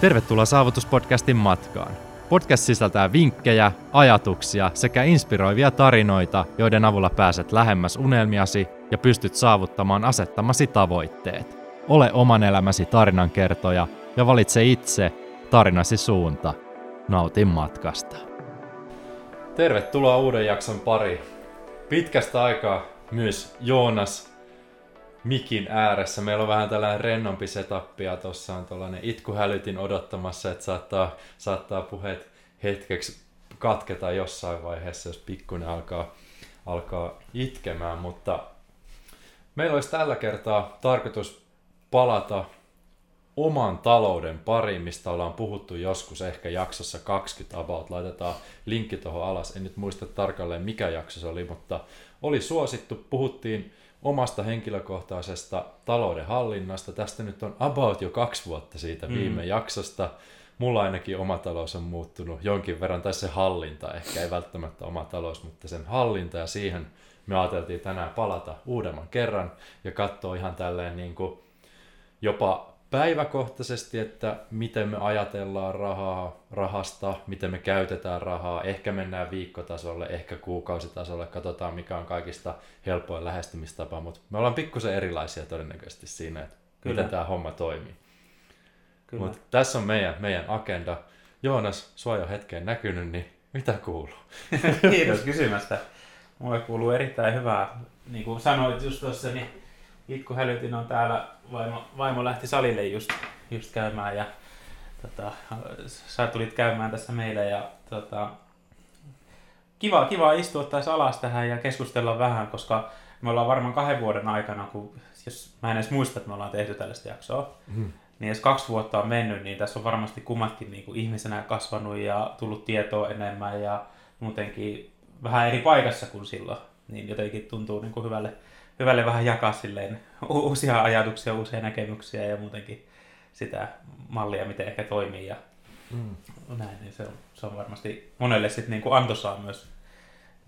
Tervetuloa Saavutuspodcastin matkaan. Podcast sisältää vinkkejä, ajatuksia sekä inspiroivia tarinoita, joiden avulla pääset lähemmäs unelmiasi ja pystyt saavuttamaan asettamasi tavoitteet. Ole oman elämäsi tarinankertoja ja valitse itse tarinasi suunta. Nautin matkasta. Tervetuloa uuden jakson pari. Pitkästä aikaa myös Joonas mikin ääressä. Meillä on vähän tällainen rennompi setup ja tuossa on tällainen itkuhälytin odottamassa, että saattaa, saattaa puheet hetkeksi katketa jossain vaiheessa, jos pikkuinen alkaa, alkaa itkemään, mutta meillä olisi tällä kertaa tarkoitus palata oman talouden pariin, mistä ollaan puhuttu joskus ehkä jaksossa 20 about. Laitetaan linkki tuohon alas. En nyt muista tarkalleen mikä jakso se oli, mutta oli suosittu. Puhuttiin omasta henkilökohtaisesta talouden hallinnasta. Tästä nyt on about jo kaksi vuotta siitä mm. viime mm. jaksosta. Mulla ainakin oma talous on muuttunut jonkin verran, tai se hallinta, ehkä ei välttämättä oma talous, mutta sen hallinta ja siihen me ajateltiin tänään palata uudemman kerran ja katsoa ihan tälleen niin kuin jopa päiväkohtaisesti, että miten me ajatellaan rahaa, rahasta, miten me käytetään rahaa. Ehkä mennään viikkotasolle, ehkä kuukausitasolle, katsotaan mikä on kaikista helpoin lähestymistapa, mutta me ollaan pikkusen erilaisia todennäköisesti siinä, että Kyllä. miten tämä homma toimii. Mutta tässä on meidän, meidän agenda. Joonas, sua jo hetkeen näkynyt, niin mitä kuuluu? Kiitos kysymästä. Mulle kuuluu erittäin hyvää. Niin kuin sanoit just tuossa, niin Itku Hälytin on täällä, vaimo, vaimo lähti salille just, just käymään ja tota, sä tulit käymään tässä meillä ja tota, kiva, kiva istua taas alas tähän ja keskustella vähän, koska me ollaan varmaan kahden vuoden aikana, kun, jos mä en edes muista, että me ollaan tehty tällaista jaksoa, mm. niin jos kaksi vuotta on mennyt, niin tässä on varmasti kummatkin niin kuin ihmisenä kasvanut ja tullut tietoa enemmän ja muutenkin vähän eri paikassa kuin silloin, niin jotenkin tuntuu niin kuin hyvälle, hyvälle vähän jakaa silleen uusia ajatuksia, uusia näkemyksiä ja muutenkin sitä mallia, miten ehkä toimii ja mm. näin, niin se on, se on varmasti monelle sitten niin kuin antoisaa myös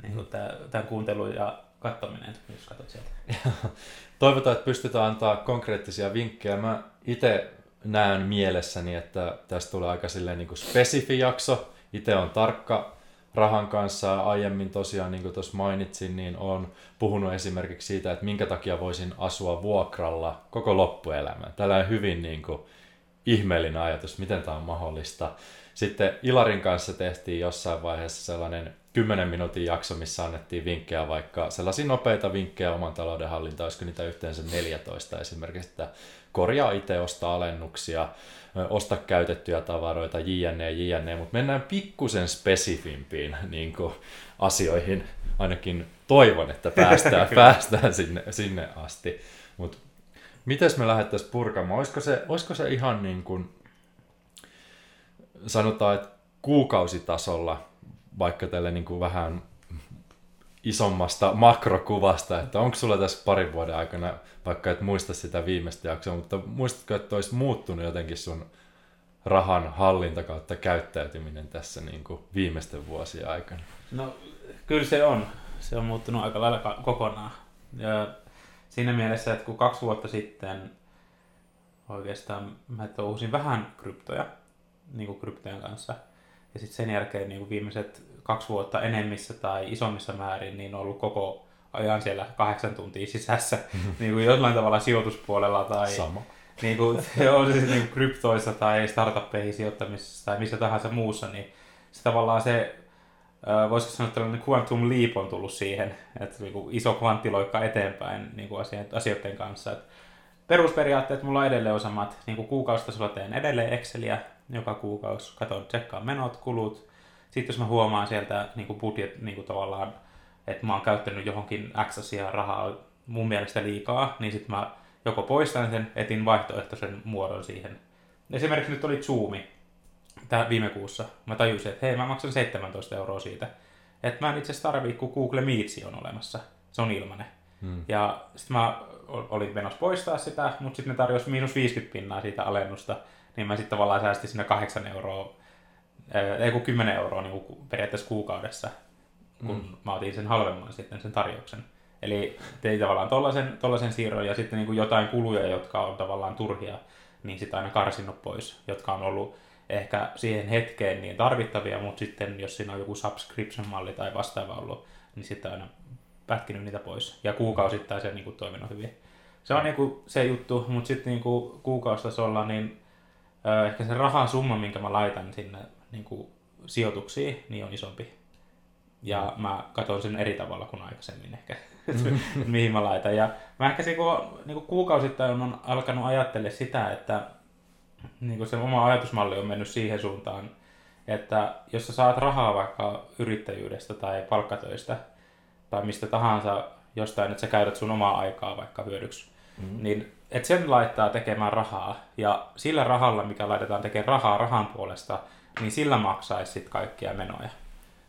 niin kuin mm. tämän kuuntelun ja katsominen, jos katsot sieltä. Toivotaan, että pystytään antaa konkreettisia vinkkejä. Mä itse näen mielessäni, että tästä tulee aika silleen niin kuin spesifi jakso. Itse on tarkka rahan kanssa aiemmin tosiaan, niin kuin tuossa mainitsin, niin on puhunut esimerkiksi siitä, että minkä takia voisin asua vuokralla koko loppuelämän. Tällainen hyvin niin kuin, ihmeellinen ajatus, miten tämä on mahdollista. Sitten Ilarin kanssa tehtiin jossain vaiheessa sellainen 10 minuutin jakso, missä annettiin vinkkejä vaikka sellaisia nopeita vinkkejä oman talouden hallintaan, olisiko niitä yhteensä 14 esimerkiksi, että korjaa itse, ostaa alennuksia, osta käytettyjä tavaroita, jne, jne, mutta mennään pikkusen spesifimpiin niin kuin, asioihin, ainakin toivon, että päästään, päästään sinne, sinne asti. Mutta miten me lähdettäisiin purkamaan? Olisiko se, olisiko se ihan niin kuin, sanotaan, että kuukausitasolla, vaikka tälle niin kuin vähän isommasta makrokuvasta, että onko sulla tässä parin vuoden aikana, vaikka et muista sitä viimeistä jaksoa, mutta muistatko, että olisi muuttunut jotenkin sun rahan hallinta kautta käyttäytyminen tässä niin kuin viimeisten vuosien aikana? No kyllä se on. Se on muuttunut aika lailla kokonaan. Ja siinä mielessä, että kun kaksi vuotta sitten oikeastaan mä touhusin vähän kryptoja, niin kuin kryptojen kanssa, ja sitten sen jälkeen niin kuin viimeiset kaksi vuotta enemmissä tai isommissa määrin, niin on ollut koko ajan siellä kahdeksan tuntia sisässä niin kuin jollain tavalla sijoituspuolella tai Sama. Niin kuin, on se niin kryptoissa tai startuppeihin sijoittamisessa tai missä tahansa muussa, niin se tavallaan se, voisiko sanoa tällainen quantum leap on tullut siihen, että niin kuin iso kvanttiloikka eteenpäin niin kuin asioiden kanssa. Että perusperiaatteet mulla on edelleen osamat, niin kuin kuukausitasolla teen edelleen Exceliä joka kuukausi, katon, tsekkaan menot, kulut, sitten jos mä huomaan sieltä niin kuin budjet, niin kuin tavallaan, että mä oon käyttänyt johonkin X asiaa rahaa mun mielestä liikaa, niin sitten mä joko poistan sen, etin vaihtoehtoisen muodon siihen. Esimerkiksi nyt oli Zoomi tää viime kuussa. Mä tajusin, että hei, mä maksan 17 euroa siitä. Että mä en itse asiassa tarvii, kun Google Meets on olemassa. Se on ilmanen. Hmm. Ja sitten mä olin menossa poistaa sitä, mutta sitten ne tarjosi miinus 50 pinnaa siitä alennusta. Niin mä sitten tavallaan säästin sinne 8 euroa ei kun 10 euroa niin kuin periaatteessa kuukaudessa, kun mm. mä otin sen halvemman sitten sen tarjouksen. Eli tein tavallaan tollaisen siirron ja sitten niin kuin jotain kuluja, jotka on tavallaan turhia, niin sitä aina karsinnut pois, jotka on ollut ehkä siihen hetkeen niin tarvittavia, mutta sitten jos siinä on joku subscription-malli tai vastaava ollut, niin sitten aina pätkinyt niitä pois. Ja kuukausittain se on niin toiminut hyvin. Se on niin kuin se juttu, mutta sitten niin kuin kuukausitasolla niin äh, ehkä se rahasumma, minkä mä laitan sinne niin kuin sijoituksiin, niin on isompi. Ja mä katson sen eri tavalla kuin aikaisemmin ehkä, mihin mä laitan. Ja mä ehkä se, kun, niin kuin kuukausittain on alkanut ajattelemaan sitä, että niin kuin se oma ajatusmalli on mennyt siihen suuntaan, että jos sä saat rahaa vaikka yrittäjyydestä tai palkkatöistä tai mistä tahansa jostain, että sä käytät sun omaa aikaa vaikka hyödyksi, mm-hmm. niin et sen laittaa tekemään rahaa ja sillä rahalla, mikä laitetaan tekemään rahaa rahan puolesta, niin sillä maksaisi sitten kaikkia menoja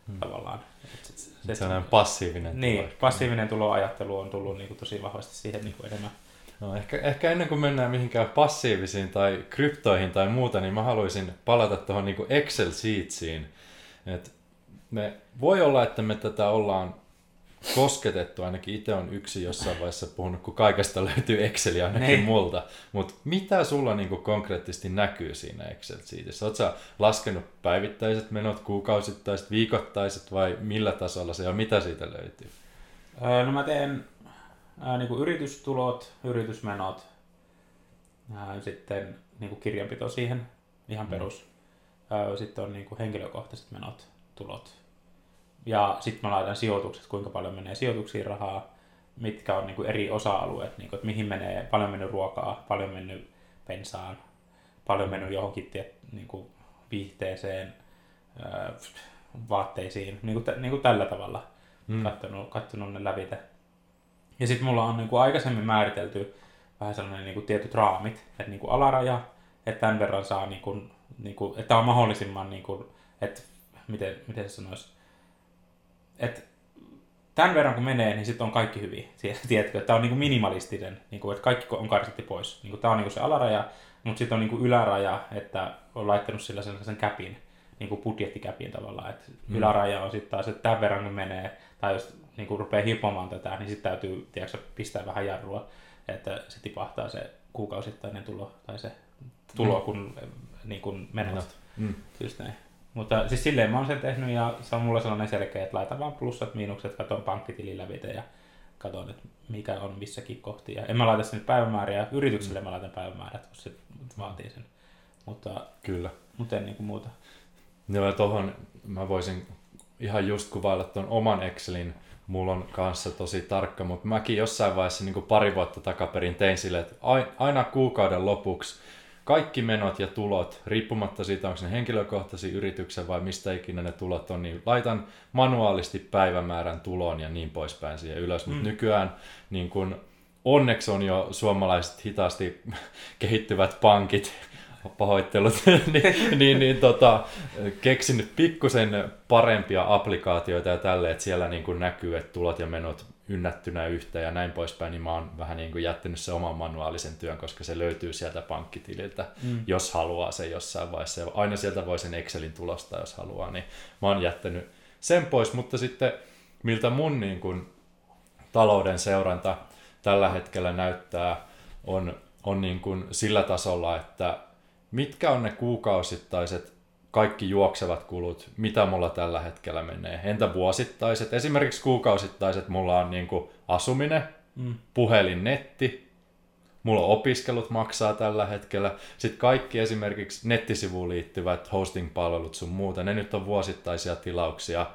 mm. tavallaan. Et sit, se, Sellainen passiivinen Niin, tulo. passiivinen tuloajattelu on tullut niin kuin tosi vahvasti siihen niin kuin enemmän. No, ehkä, ehkä ennen kuin mennään mihinkään passiivisiin tai kryptoihin tai muuta, niin mä haluaisin palata tuohon niin Excel Sheetsiin. Et me, voi olla, että me tätä ollaan kosketettu, ainakin itse on yksi jossain vaiheessa puhunut, kun kaikesta löytyy Exceliä ainakin niin. multa. Mutta mitä sulla niinku konkreettisesti näkyy siinä Excel-siitissä? Oletko laskenut päivittäiset menot, kuukausittaiset, viikoittaiset vai millä tasolla se ja mitä siitä löytyy? no mä teen ää, niin kuin yritystulot, yritysmenot, ää, sitten niin kuin kirjanpito siihen, ihan mm. perus. Ää, sitten on niin kuin henkilökohtaiset menot, tulot. Ja sitten mä laitan sijoitukset, kuinka paljon menee sijoituksiin rahaa, mitkä on niin kuin eri osa-alueet, niin kuin, että mihin menee, paljon mennyt ruokaa, paljon mennyt pensaan, paljon mennyt johonkin tiet, niin kuin viihteeseen, ää, vaatteisiin, niin kuin, niin kuin tällä tavalla mm. kattonut, kattonut ne lävitä. Ja sitten mulla on niin kuin aikaisemmin määritelty vähän sellainen niin kuin tietyt raamit, että niin kuin alaraja, että tämän verran saa, niin kuin, niin kuin, että on mahdollisimman, niin kuin, että miten, miten se sanoisi, että tämän verran kun menee, niin sitten on kaikki hyvin. Tiedätkö, että tämä on niin kuin minimalistinen, niin kuin, että kaikki on karsitti pois. Niin kuin, tämä on niin kuin se alaraja, mutta sitten on niin kuin yläraja, että on laittanut sillä sellaisen käpin, niin kuin budjettikäpin tavallaan. Että mm. yläraja on sitten taas, että tämän verran kun menee, tai jos niin kuin rupeaa hipomaan tätä, niin sitten täytyy tiedätkö, pistää vähän jarrua, että se tipahtaa se kuukausittainen tulo, tai se tulo, mm. kun niin kuin menot. Mm. Just näin. Mutta siis silleen mä oon sen tehnyt ja se on mulla sellainen selkeä, että laitan vaan plussat, miinukset, katon pankkitilin lävitä ja katon, että mikä on missäkin kohti. Ja en mä laita sinne päivämääriä, yritykselle mä laitan päivämäärät, koska se vaatii sen. Mutta, Kyllä. mutta en niin kuin muuta. Joo, ja tohon mä voisin ihan just kuvailla tuon oman Excelin, mulla on kanssa tosi tarkka, mutta mäkin jossain vaiheessa niin kuin pari vuotta takaperin tein silleen, että aina kuukauden lopuksi kaikki menot ja tulot, riippumatta siitä, onko ne henkilökohtaisia yrityksen vai mistä ikinä ne tulot on, niin laitan manuaalisti päivämäärän tulon ja niin poispäin siihen ylös. Mm. Mutta nykyään niin kun, onneksi on jo suomalaiset hitaasti kehittyvät pankit, pahoittelut, niin, niin, niin tota, keksinyt pikkusen parempia applikaatioita ja tälle, että siellä niin kuin näkyy, että tulot ja menot ynnättynä yhteen ja näin poispäin, niin mä oon vähän niin kuin jättänyt se oman manuaalisen työn, koska se löytyy sieltä pankkitililtä, mm. jos haluaa se jossain vaiheessa. Aina sieltä voi sen Excelin tulosta, jos haluaa, niin mä oon jättänyt sen pois, mutta sitten miltä mun niin kuin talouden seuranta tällä hetkellä näyttää, on, on niin kuin sillä tasolla, että mitkä on ne kuukausittaiset kaikki juoksevat kulut, mitä mulla tällä hetkellä menee. Entä vuosittaiset? Esimerkiksi kuukausittaiset mulla on niin kuin asuminen, mm. puhelin, netti, mulla on opiskelut maksaa tällä hetkellä. Sitten kaikki esimerkiksi nettisivuun liittyvät hosting-palvelut sun muuta, ne nyt on vuosittaisia tilauksia.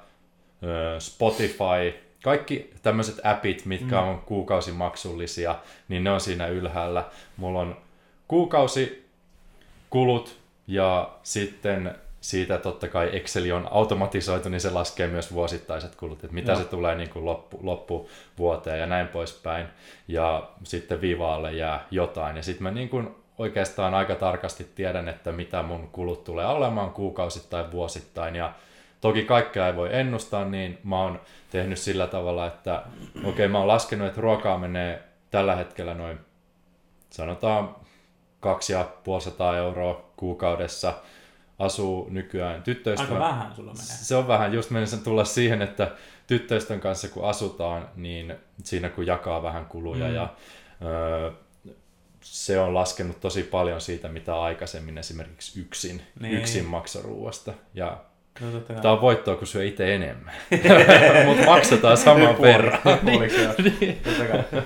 Spotify, kaikki tämmöiset appit, mitkä mm. on kuukausimaksullisia, niin ne on siinä ylhäällä. Mulla on kuukausikulut ja sitten siitä totta kai Excel on automatisoitu, niin se laskee myös vuosittaiset kulut, että mitä Joo. se tulee niin kuin loppu, loppuvuoteen ja näin poispäin. Ja sitten viivaalle jää jotain. Ja sitten mä niin kuin oikeastaan aika tarkasti tiedän, että mitä mun kulut tulee olemaan kuukausittain, vuosittain. Ja toki kaikkea ei voi ennustaa, niin mä oon tehnyt sillä tavalla, että okei, okay, mä oon laskenut, että ruokaa menee tällä hetkellä noin sanotaan 2500 euroa kuukaudessa – asuu nykyään tyttöystävän... Aika vähän sulla menee. Se on vähän, just menisin tulla siihen, että tyttöystävän kanssa kun asutaan, niin siinä kun jakaa vähän kuluja mm. ja ö, se on laskenut tosi paljon siitä, mitä aikaisemmin esimerkiksi yksin, Niin. yksin maksoi ruoasta. Ja No, totta tämä on voittoa, kun syö itse enemmän. Mutta maksetaan saman verran. Kai.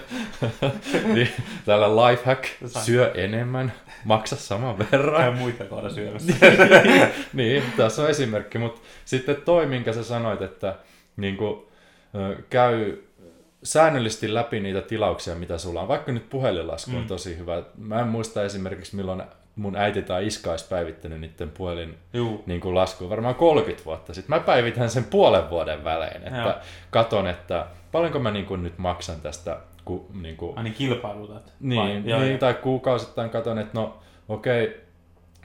niin, tällä lifehack, syö enemmän, maksa saman verran. Vähän muita kohda syömässä. niin, tässä on esimerkki, mutta sitten toi, minkä sä sanoit, että niin kuin, käy säännöllisesti läpi niitä tilauksia, mitä sulla on. Vaikka nyt puhelinlasku on Mm. tosi hyvä. Mä en muista esimerkiksi, milloin mun äiti tai iska olisi päivittänyt niiden puhelin Juu. niin kuin laskuun varmaan 30 vuotta sitten. Mä päivitän sen puolen vuoden välein, että Joo. katon, että paljonko mä niin kuin nyt maksan tästä ku, niin kuin, Ai niin kilpailutat. niin, Vai? Niin joo. tai kuukausittain katon, että no okei,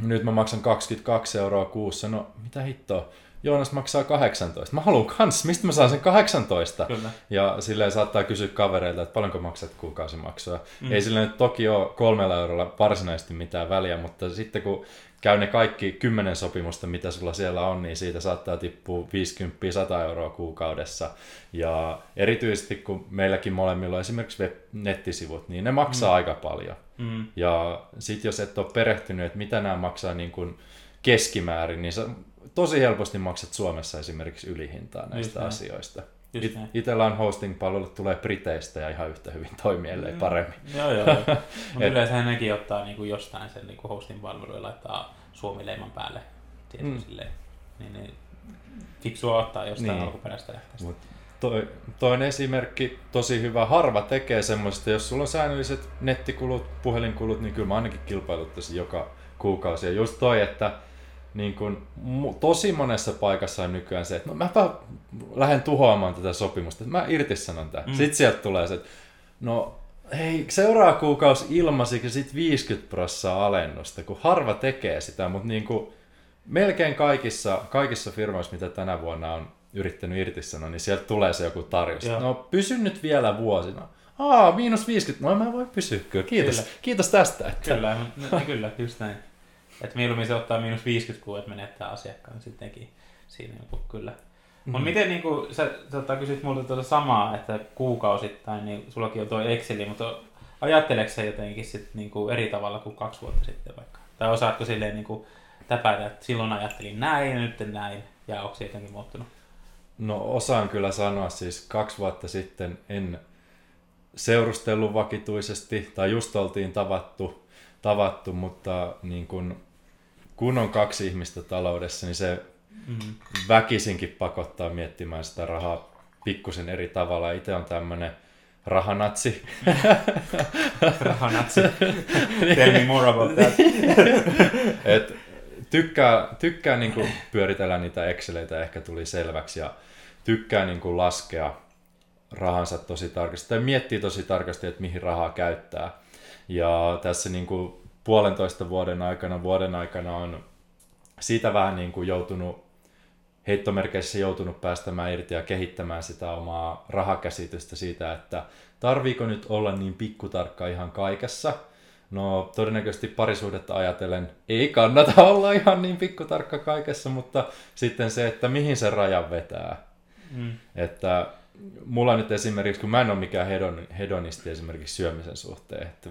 nyt mä maksan 22 euroa kuussa, no mitä hittoa, Joonas maksaa 18. Mä haluan kans, mistä mä saan sen 18? Kyllä. Ja silleen saattaa kysyä kavereilta, että paljonko maksat kuukausimaksua. Mm. Ei silleen nyt toki ole kolmella eurolla varsinaisesti mitään väliä, mutta sitten kun käy ne kaikki kymmenen sopimusta, mitä sulla siellä on, niin siitä saattaa tippua 50-100 euroa kuukaudessa. Ja erityisesti kun meilläkin molemmilla on esimerkiksi nettisivut, niin ne maksaa mm. aika paljon. Mm. Ja sitten jos et ole perehtynyt, että mitä nämä maksaa niin kuin keskimäärin, niin sä tosi helposti maksat Suomessa esimerkiksi ylihintaa näistä näin. asioista. Just It, itellä on hosting-palvelut, tulee Briteistä ja ihan yhtä hyvin toimii, ellei Mm. paremmin. Joo, joo. joo. Mutta Et- yleensä nekin ottaa niinku jostain sen niinku hostin palvelun ja laittaa Suomi-leiman päälle. Tietysti Mm. silleen. Niin, niin fiksua ottaa jostain Niin. niin. alkuperäistä lähteestä. Mut toi, toinen esimerkki, tosi hyvä, harva tekee semmoista, jos sulla on säännölliset nettikulut, puhelinkulut, niin kyllä mä ainakin kilpailuttaisin joka kuukausi. Ja just toi, että niin kun, tosi monessa paikassa on nykyään se, että no mäpä lähden tuhoamaan tätä sopimusta, että mä irtisanon tämän. Mm. Sitten sieltä tulee se, että no hei, seuraava kuukausi ilmaisiksi ja sitten 50 prossaa alennusta, kun harva tekee sitä, mutta niin kuin melkein kaikissa, kaikissa firmoissa, mitä tänä vuonna on yrittänyt irtisanoa, niin sieltä tulee se joku tarjous. Joo. No pysy nyt vielä vuosi. No, Aa, miinus 50. No mä voin pysyä kyllä. Kiitos, Kyllä. kiitos tästä. Että... Kyllä, no, kyllä, just näin. Että mieluummin se ottaa miinus 50 kuin että menettää asiakkaan sittenkin siinä joku, kyllä. Mm. Mutta miten niinku, sä tota, kysyt multa tuota samaa, että kuukausittain, niin sullakin on tuo Exceli, mutta ajatteleeko sä jotenkin sit niinku eri tavalla kuin kaksi vuotta sitten vaikka? Tai osaatko silleen niinku täpätä, että silloin ajattelin näin ja nyt näin, ja onko se jotenkin muuttunut? No osaan kyllä sanoa, siis kaksi vuotta sitten en seurustellut vakituisesti, tai just oltiin tavattu, tavattu mutta niin kun, kun on kaksi ihmistä taloudessa, niin se Mm. väkisinkin pakottaa miettimään sitä rahaa pikkusen eri tavalla. Itse on tämmöinen rahanatsi. Rahanatsi. Tell me more about that. Et tykkää, tykkää niinku pyöritellä niitä Exceleitä, ehkä tuli selväksi, ja tykkää niinku laskea rahansa tosi tarkasti, tai miettii tosi tarkasti, että mihin rahaa käyttää. Ja tässä niinku puolentoista vuoden aikana, vuoden aikana on siitä vähän niinku joutunut, heittomerkeissä joutunut päästämään irti ja kehittämään sitä omaa rahakäsitystä siitä, että tarviiko nyt olla niin pikkutarkka ihan kaikessa. No todennäköisesti parisuhdetta ajatellen ei kannata olla ihan niin pikkutarkka kaikessa, mutta sitten se, että mihin se raja vetää. Mm. Että mulla nyt esimerkiksi, kun mä en ole mikään hedon, hedonisti esimerkiksi syömisen suhteen, että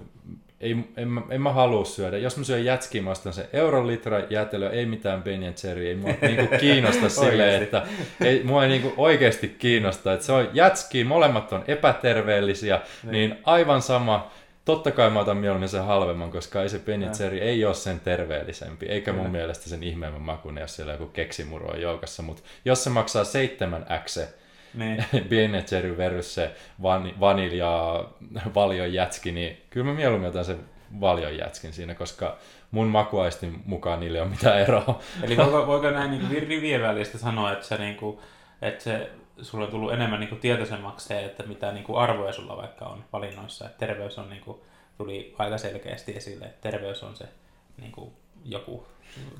ei, en, mä, en mä halua syödä. Jos mä syön jätskiä, mä ostan sen euron litra jäätelöä, ei mitään Ben Jerry, ei mua niinku kiinnosta silleen, Oikeesti. että ei, mua ei niinku oikeasti kiinnosta, että se on jätskiä, molemmat on epäterveellisiä, Niin. niin aivan sama, Totta kai mä otan mieluummin sen halvemman, koska ei se. Jerry ei ole sen terveellisempi, eikä mun Kyllä. mielestä sen ihmeemmän makuinen, jos siellä joku keksimuru on joukossa, mutta jos se maksaa 7x Niin. Ben Jerry versus se van, vanilja valion jätski, niin kyllä mä mieluummin otan sen valion jätskin siinä, koska mun makuaistin mukaan niille ole mitään eroa. Eli voiko, voiko näin niin rivien välistä sanoa, että, se, niin kuin, että se, sulla on tullut enemmän niin kuin tietoisemmaksi se, että mitä niin kuin arvoja sulla vaikka on valinnoissa. Että terveys on, niin kuin, tuli aika selkeästi esille, että terveys on se niin kuin, joku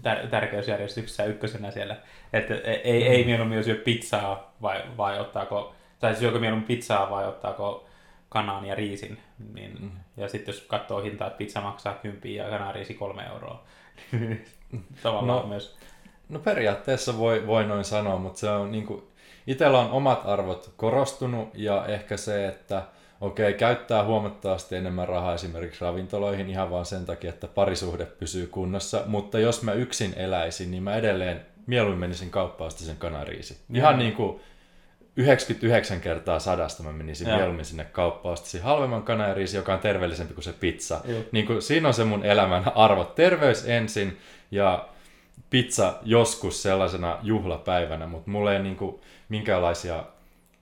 tär- tärkeysjärjestyksessä ykkösenä siellä. Että ei, ei mieluummin syö pizzaa vai, vai ottaako, tai syökö mieluummin pizzaa vai ottaako kanan ja riisin. Niin, Mm. ja sitten jos katsoo hintaa, että pizza maksaa 10 ja kanariisi 3 euroa. Tavallaan No, no, myös. No periaatteessa voi, voi noin sanoa, mutta se on niin kuin, itsellä on omat arvot korostunut ja ehkä se, että okei, käyttää huomattavasti enemmän rahaa esimerkiksi ravintoloihin ihan vaan sen takia, että parisuhde pysyy kunnossa, mutta jos mä yksin eläisin, niin mä edelleen mieluummin menisin kauppaan sen kanariisi. Ihan niin kuin 99 kertaa sadasta mä menisin Joo. mieluummin sinne kauppaan, ostaisin halvemman kanariisi, joka on terveellisempi kuin se pizza. Niin kuin, siinä on se mun elämän arvo. Terveys ensin ja pizza joskus sellaisena juhlapäivänä, mutta mulla ei niin kuin, minkäänlaisia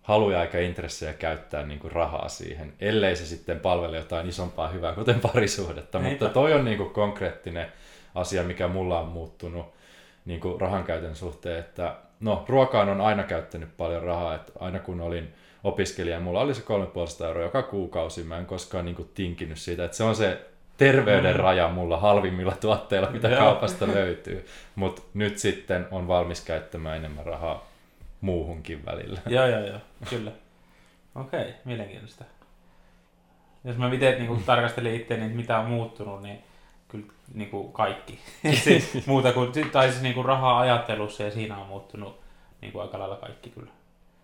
haluja eikä intressejä käyttää niin kuin rahaa siihen, ellei se sitten palvele jotain isompaa hyvää, kuten parisuhdetta. Eipä. Mutta toi on niin kuin konkreettinen asia, mikä mulla on muuttunut niin kuin rahan käytön suhteen, että no ruokaan on aina käyttänyt paljon rahaa, että aina kun olin opiskelija, mulla oli se 3,5 euroa joka kuukausi, mä en koskaan niin kuin tinkinyt siitä, että se on se terveyden mm. raja mulla halvimmilla tuotteilla, mitä kaupasta löytyy, mutta nyt sitten on valmis käyttämään enemmän rahaa muuhunkin välillä. Joo, joo, joo, kyllä. Okei, okay, mielenkiintoista. Jos mä itse niin tarkastelin itse, niin mitä on muuttunut, niin kyllä niin kuin kaikki. siis, muuta kuin, tai siis niin kuin rahaa ajattelussa ja siinä on muuttunut niin kuin aika lailla kaikki kyllä.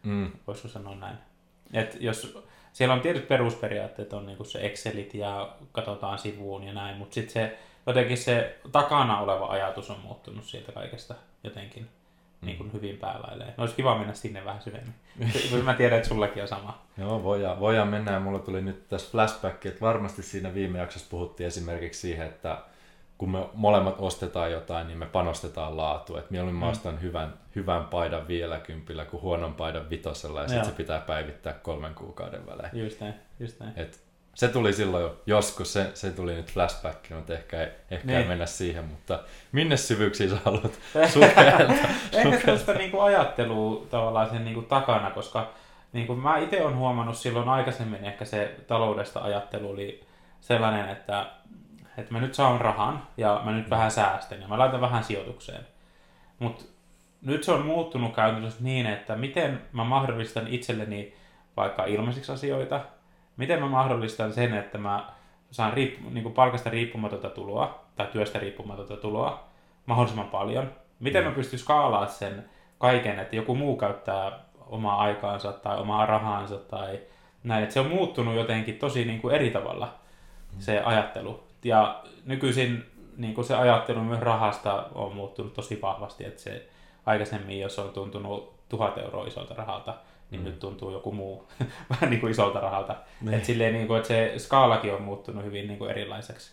Mm. Voisiko sanoa näin. Et jos, siellä on tietyt perusperiaatteet, on niin kuin se Excelit ja katsotaan sivuun ja näin, mutta sitten se jotenkin se takana oleva ajatus on muuttunut sieltä kaikesta jotenkin niin kuin hyvin päälailee. Olisi kiva mennä sinne vähän syvemmin. Mä tiedän, että sullakin on sama. Joo, voidaan, voidaan mennä. Ja mulla tuli nyt tässä flashback, että varmasti siinä viime jaksossa puhuttiin esimerkiksi siihen, että kun me molemmat ostetaan jotain, niin me panostetaan laatu. Että mieluummin mm. ostan hyvän, hyvän paidan vielä kympillä kuin huonon paidan vitosella, ja sitten se pitää päivittää kolmen kuukauden välein. Just näin, just näin. Et se tuli silloin jo joskus, se, se tuli nyt flashback, mutta ehkä, ei, ehkä niin. ei mennä siihen, mutta minne syvyyksiin sä haluat sukeltaa? ehkä tuosta niinku ajattelua tavallaan sen niinku takana, koska niinku mä itse olen huomannut silloin aikaisemmin ehkä se taloudesta ajattelu oli sellainen, että, että mä nyt saan rahan ja mä nyt vähän säästän ja mä laitan vähän sijoitukseen. Mutta nyt se on muuttunut käytännössä niin, että miten mä mahdollistan itselleni vaikka ilmaisiksi asioita, miten mä mahdollistan sen, että mä saan riippu, niin kuin palkasta riippumatonta tuloa tai työstä riippumatonta tuloa mahdollisimman paljon. Miten mm. mä pystyn skaalaamaan sen kaiken, että joku muu käyttää omaa aikaansa tai omaa rahaansa tai näin. Että se on muuttunut jotenkin tosi niin kuin eri tavalla mm. se ajattelu. Ja nykyisin niin kuin se ajattelu myös rahasta on muuttunut tosi vahvasti, että se aikaisemmin, jos on tuntunut tuhat euroa isolta rahalta, niin mm. nyt tuntuu joku muu vähän niin kuin isolta rahalta. Niin. Että silleen, niin kuin, että se skaalakin on muuttunut hyvin niin kuin erilaiseksi.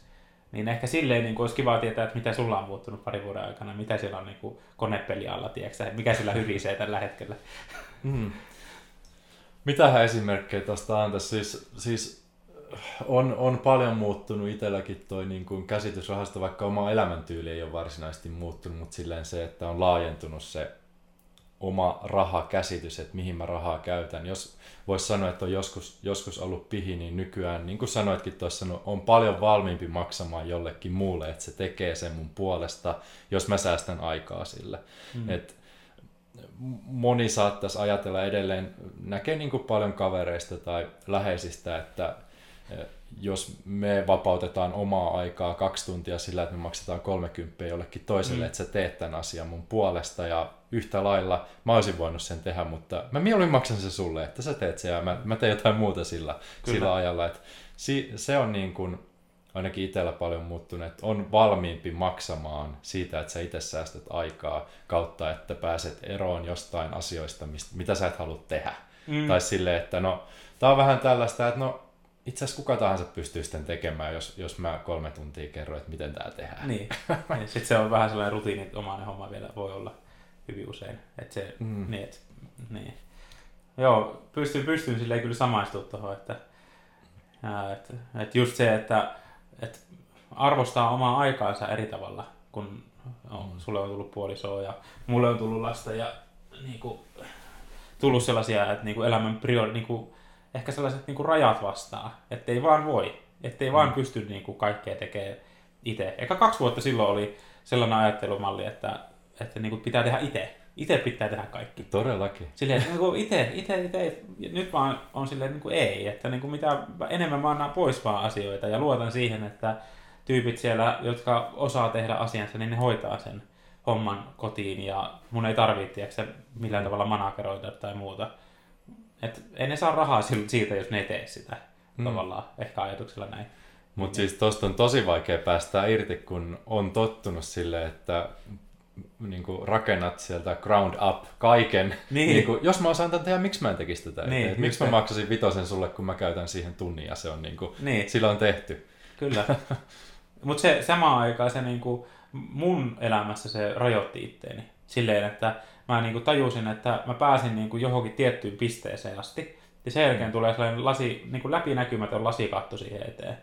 Niin ehkä silleen niin kuin olisi kiva tietää, että mitä sulla on muuttunut pari vuoden aikana, mitä siellä on niin kuin konepeli alla, tiedätkö, mikä sillä hyrisee tällä hetkellä. Mm. Mitähän esimerkkejä tuosta antaisi? Siis, siis on, on paljon muuttunut itselläkin toi niin kuin käsitys rahasta, vaikka oma elämäntyyli ei ole varsinaisesti muuttunut, mutta silleen se, että on laajentunut se oma rahakäsitys, että mihin mä rahaa käytän. Jos voisi sanoa, että on joskus, joskus ollut pihi, niin nykyään, niin kuin sanoitkin tuossa, no, on paljon valmiimpi maksamaan jollekin muulle, että se tekee sen mun puolesta, jos mä säästän aikaa sille. Mm. Et moni saattaisi ajatella edelleen, näkee niin kuin paljon kavereista tai läheisistä, että jos me vapautetaan omaa aikaa kaksi tuntia sillä, että me maksetaan 30 jollekin toiselle, mm. että sä teet tämän asian mun puolesta ja yhtä lailla mä olisin voinut sen tehdä, mutta mä mieluummin maksan se sulle, että sä teet sen ja mä, mä teen jotain muuta sillä, sillä ajalla. Että si, se on niin kuin, ainakin itsellä paljon muuttunut, että on valmiimpi maksamaan siitä, että sä itse säästät aikaa kautta, että pääset eroon jostain asioista, mistä, mitä sä et halua tehdä. Mm. Tai silleen, että no, tää on vähän tällaista, että no itse asiassa kuka tahansa pystyy sitten tekemään, jos, jos mä kolme tuntia kerron, että miten tämä tehdään. Niin, niin sitten se on vähän sellainen rutiininomainen homma vielä voi olla hyvin usein. Että se, mm. niin, et, niin. Joo, pystyn, pystyn silleen kyllä samaistumaan tuohon, että, että, että just se, että, että arvostaa omaa aikaansa eri tavalla, kun no, mm. sulle on tullut puolisoa ja mulle on tullut lasta ja niin kuin, tullut sellaisia, että niin kuin elämän priori, niin kuin, ehkä sellaiset niin kuin rajat vastaan, ettei vaan voi, ettei mm. vaan pysty niin kuin kaikkea tekemään itse. Ehkä kaksi vuotta silloin oli sellainen ajattelumalli, että, että niin kuin pitää tehdä itse. Itse pitää tehdä kaikki. Todellakin. Silleen, että niin itse, itse, itse. Nyt vaan on silleen, niin kuin ei, että niin kuin mitä enemmän mä annan pois vaan asioita ja luotan siihen, että tyypit siellä, jotka osaa tehdä asiansa, niin ne hoitaa sen homman kotiin ja mun ei tarvitse millään tavalla manageroida tai muuta. Et ei ne saa rahaa siitä, jos ne ei tee sitä. mm. tavallaan, ehkä ajatuksella näin. Mutta siis tosta on tosi vaikea päästä irti, kun on tottunut sille, että niin kuin rakennat sieltä ground up kaiken. Niin. Niin kuin, jos mä osaan tämän tehdä, miksi mä en tekisi tätä? Niin, Et, miksi mä maksasin vitosen sulle, kun mä käytän siihen tunnin ja se on niin kuin, niin. sillä on tehty. Kyllä. Mutta se samaan aikaan se niin kuin, mun elämässä se rajoitti itteeni. Silleen, että mä niin kuin tajusin, että mä pääsin niin kuin johonkin tiettyyn pisteeseen asti. Ja sen jälkeen tulee sellainen lasi, niin kuin läpinäkymätön lasikatto siihen eteen.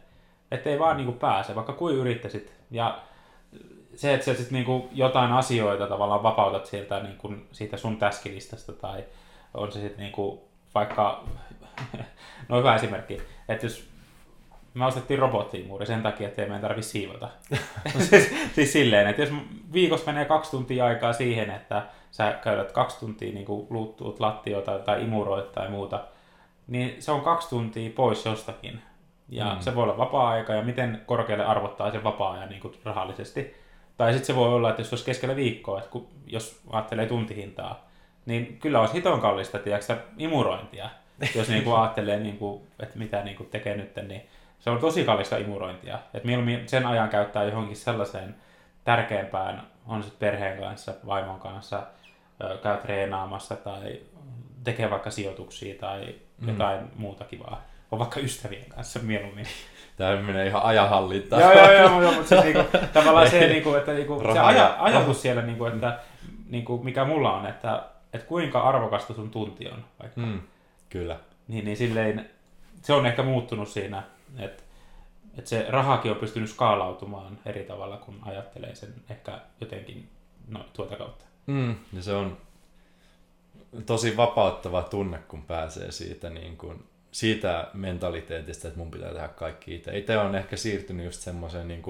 Että ei vaan niin kuin pääse, vaikka kuin yrittäisit. Ja se, että sä sitten niinku jotain asioita tavallaan vapautat sieltä niinku siitä sun täskilistasta tai on se sitten niinku vaikka, no hyvä esimerkki, että jos me ostettiin robottiimuuri sen takia, että ei meidän tarvitse siivota. siis, siis silleen, että jos viikossa menee kaksi tuntia aikaa siihen, että sä käydät kaksi tuntia niin luuttuut lattioita tai imuroit tai muuta, niin se on kaksi tuntia pois jostakin. Ja mm. se voi olla vapaa-aika ja miten korkealle arvottaa sen vapaa-ajan niin kuin rahallisesti. Tai sitten se voi olla, että jos olisi keskellä viikkoa, että kun, jos ajattelee tuntihintaa, niin kyllä olisi hiton kallista, tiedätkö, imurointia. jos niin kuin ajattelee, niin kuin, että mitä niin kuin tekee nyt, niin se on tosi kallista imurointia. Että mieluummin sen ajan käyttää johonkin sellaiseen tärkeämpään, on sitten perheen kanssa, vaimon kanssa, käy treenaamassa tai tekee vaikka sijoituksia tai mm. jotain muuta kivaa. On vaikka ystävien kanssa mieluummin. Tämä menee ihan ajanhallintaan. joo, joo, joo, joo, mutta se, niinku, tavallaan se, niinku, että niinku, se aja, ajatus siellä, niinku, että niinku, mikä mulla on, että, että kuinka arvokasta sun tunti on. Vaikka. Mm, kyllä. Niin, niin silleen, se on ehkä muuttunut siinä, että, että se rahakin on pystynyt skaalautumaan eri tavalla, kun ajattelee sen ehkä jotenkin no, tuota kautta. Mm, ja se on tosi vapauttava tunne, kun pääsee siitä niin kuin siitä mentaliteetista, että mun pitää tehdä kaikki itse. Itse on ehkä siirtynyt just semmoiseen niin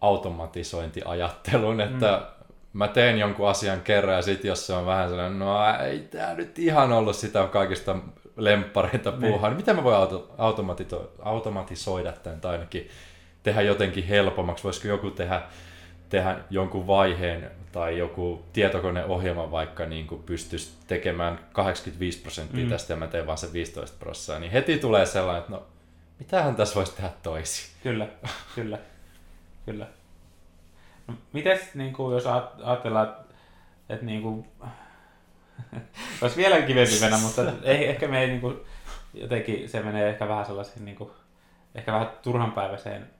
automatisointiajatteluun, että mm. mä teen jonkun asian kerran ja sitten jos se on vähän sellainen, no ei tämä nyt ihan ollut sitä kaikista lemppareita niin. puuhaa, niin miten mä voin auto, automatisoida tämän tai ainakin tehdä jotenkin helpommaksi, voisiko joku tehdä tehdä jonkun vaiheen tai joku tietokoneohjelma vaikka niin kuin pystyisi tekemään 85 prosenttia mm. tästä ja mä teen vaan se 15 prosenttia, niin heti tulee sellainen, että no mitähän tässä voisi tehdä toisin. Kyllä, kyllä, kyllä. No, mites, niin kuin, jos ajatellaan, että, että niin kuin, olisi vielä kivempi mennä, mutta ei, ehkä me ei niin kuin, jotenkin, se menee ehkä vähän sellaisiin, niin kuin, ehkä vähän turhanpäiväiseen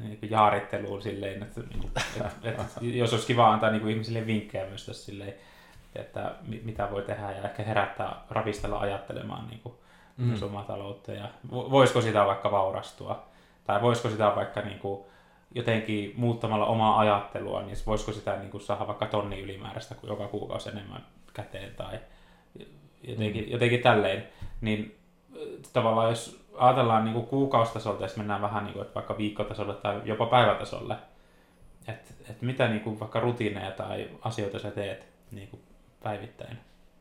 niin jaaritteluun silleen, että, niin kuin, että, että jos olisi kiva antaa niin kuin ihmisille vinkkejä myös tässä silleen, että mitä voi tehdä ja ehkä herättää, ravistella ajattelemaan niin kuin, mm. omaa taloutta ja voisiko sitä vaikka vaurastua tai voisiko sitä vaikka niin kuin, jotenkin muuttamalla omaa ajattelua, niin voisiko sitä niin kuin, saada vaikka tonni ylimääräistä kuin joka kuukausi enemmän käteen tai jotenkin, mm. jotenkin tälleen, niin tavallaan jos ajatellaan niin kuukausitasolta ja sitten mennään vähän niin kuin, että vaikka viikkotasolle tai jopa päivätasolle, että, että mitä niin kuin vaikka rutiineja tai asioita sä teet niin kuin päivittäin?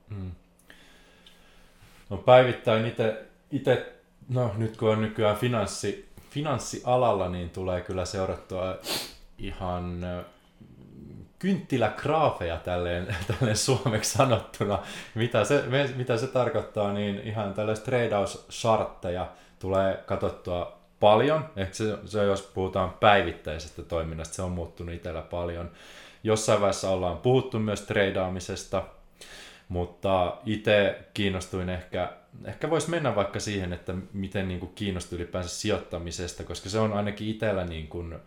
Hmm. No päivittäin itse, itse, no nyt kun on nykyään finanssi, finanssialalla, niin tulee kyllä seurattua ihan kynttilägraafeja tälleen, tälleen suomeksi sanottuna. Mitä se, mitä se tarkoittaa, niin ihan tällaisia treidaus-shartteja tulee katsottua paljon. Ehkä se, se, jos puhutaan päivittäisestä toiminnasta, se on muuttunut itsellä paljon. Jossain vaiheessa ollaan puhuttu myös treidaamisesta, mutta itse kiinnostuin ehkä, ehkä voisi mennä vaikka siihen, että miten niin kuin kiinnostui ylipäänsä sijoittamisesta, koska se on ainakin itsellä niin kuin,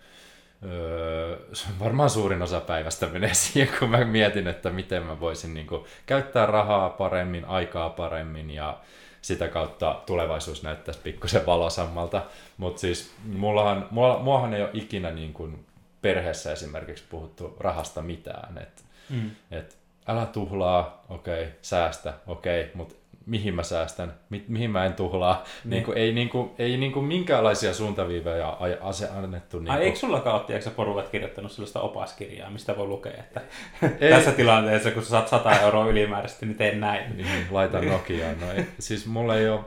Öö, varmaan suurin osa päivästä menee siihen, kun mä mietin, että miten mä voisin niin kuin, käyttää rahaa paremmin, aikaa paremmin ja sitä kautta tulevaisuus näyttäisi pikkusen valosammalta. Mutta siis mullahan, mulla, muahan ei ole ikinä niin kuin, perheessä esimerkiksi puhuttu rahasta mitään. Et, mm. et, älä tuhlaa, okei, okay, säästä, okei, okay, mutta mihin mä säästän, mi- mihin mä en tuhlaa. Niin. Niin kuin, ei, niin kuin, ei niin kuin minkäänlaisia suuntaviivoja ase annettu. Niin Ai, kuin... eikö sulla ole, porukat kirjoittanut sellaista opaskirjaa, mistä voi lukea, että ei. tässä tilanteessa, kun sä saat 100 euroa ylimääräisesti, niin teen näin. Niin, laita Nokiaan. No, ei, siis mulla ei ole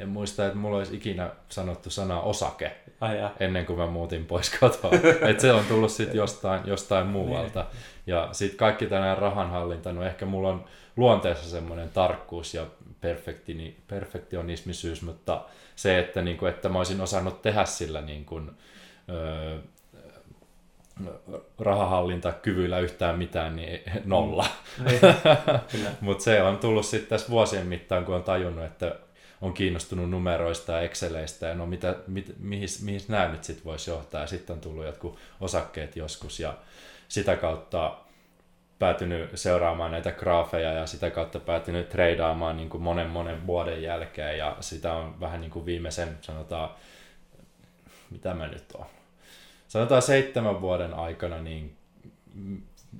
en muista, että mulla olisi ikinä sanottu sana osake Ai jaa. ennen kuin mä muutin pois kotoa. Et se on tullut sitten jostain, jostain muualta. Ja sitten kaikki tänään rahanhallinta, no ehkä mulla on luonteessa semmoinen tarkkuus ja perfektini, perfektionismisyys, mutta se, että, niin kuin, että mä olisin osannut tehdä sillä niin kuin, öö, rahahallintakyvyllä yhtään mitään, niin nolla. Kyllä. Mutta se on tullut sitten tässä vuosien mittaan, kun on tajunnut, että on kiinnostunut numeroista ja Exceleistä ja no mitä, mit, mihin, mihin nämä nyt sitten voisi johtaa. Ja sitten on tullut jotkut osakkeet joskus ja sitä kautta päätynyt seuraamaan näitä graafeja ja sitä kautta päätynyt treidaamaan niin kuin monen monen vuoden jälkeen ja sitä on vähän niin kuin viimeisen, sanotaan, mitä mä nyt on, sanotaan seitsemän vuoden aikana niin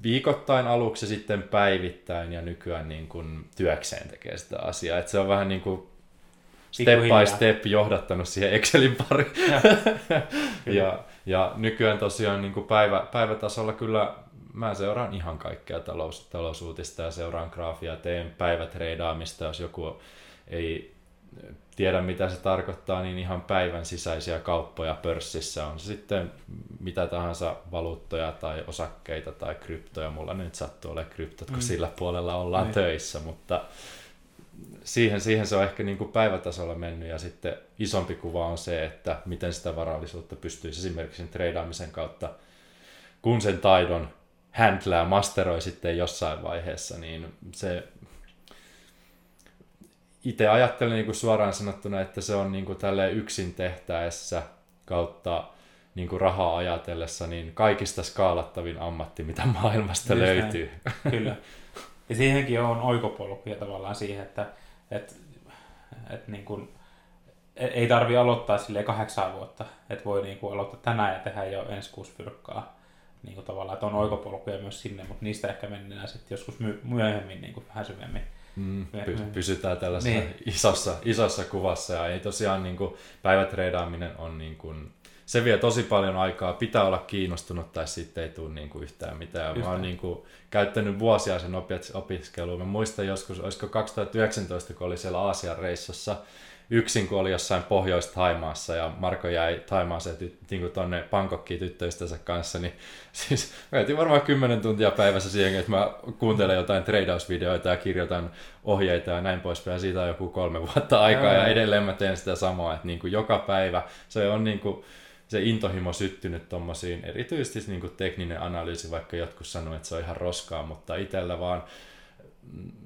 viikoittain aluksi sitten päivittäin ja nykyään niin kuin työkseen tekee sitä asiaa. Et se on vähän niin kuin step by step johdattanut siihen Excelin pariin. Ja, ja, ja nykyään tosiaan niin kuin päivä, päivätasolla kyllä mä seuraan ihan kaikkea talous, talousuutista ja seuraan graafia, teen päivätreidaamista, jos joku ei tiedä mitä se tarkoittaa, niin ihan päivän sisäisiä kauppoja pörssissä on se sitten mitä tahansa valuuttoja tai osakkeita tai kryptoja. Mulla nyt sattuu olemaan kryptot, kun mm. sillä puolella ollaan niin. töissä, mutta siihen, siihen se on ehkä niin kuin päivätasolla mennyt ja sitten isompi kuva on se, että miten sitä varallisuutta pystyisi esimerkiksi treidaamisen kautta, kun sen taidon handlää, masteroi sitten jossain vaiheessa, niin se itse ajattelen niin kuin suoraan sanottuna, että se on niin kuin yksin tehtäessä kautta niin kuin rahaa ajatellessa niin kaikista skaalattavin ammatti, mitä maailmasta Just löytyy. Näin. Kyllä. Ja siihenkin on oikopolkuja tavallaan siihen, että, että, että niin kuin, ei tarvi aloittaa sille kahdeksan vuotta, että voi niin kuin aloittaa tänään ja tehdä jo ensi kuusi fyrkkaa. Niin kuin tavallaan, että on oikopolkuja myös sinne, mutta niistä ehkä mennään sitten joskus myöhemmin niin kuin vähän syvemmin. Mm, pysytään tällaisessa niin. isossa, isossa kuvassa ja ei tosiaan niin kuin, päivätreidaaminen on niin kuin, se vie tosi paljon aikaa, pitää olla kiinnostunut tai sitten ei tule niin kuin yhtään mitään. Just Mä oon niin kuin, käyttänyt vuosia sen opiskeluun. Mä muistan joskus, olisiko 2019, kun oli siellä Aasian reissossa, yksin, kun oli jossain Pohjois-Taimaassa ja Marko jäi Taimaaseen ty- niin tuonne Bangkokkiin tyttöystänsä kanssa, niin siis mä varmaan 10 tuntia päivässä siihen, että mä kuuntelen jotain treidausvideoita ja kirjoitan ohjeita ja näin poispäin. Siitä on joku kolme vuotta aikaa ja, ja edelleen mä teen sitä samaa, että niin kuin joka päivä se on niin kuin, se intohimo syttynyt tuommoisiin, erityisesti niin kuin tekninen analyysi, vaikka jotkut sanoo, että se on ihan roskaa, mutta itsellä vaan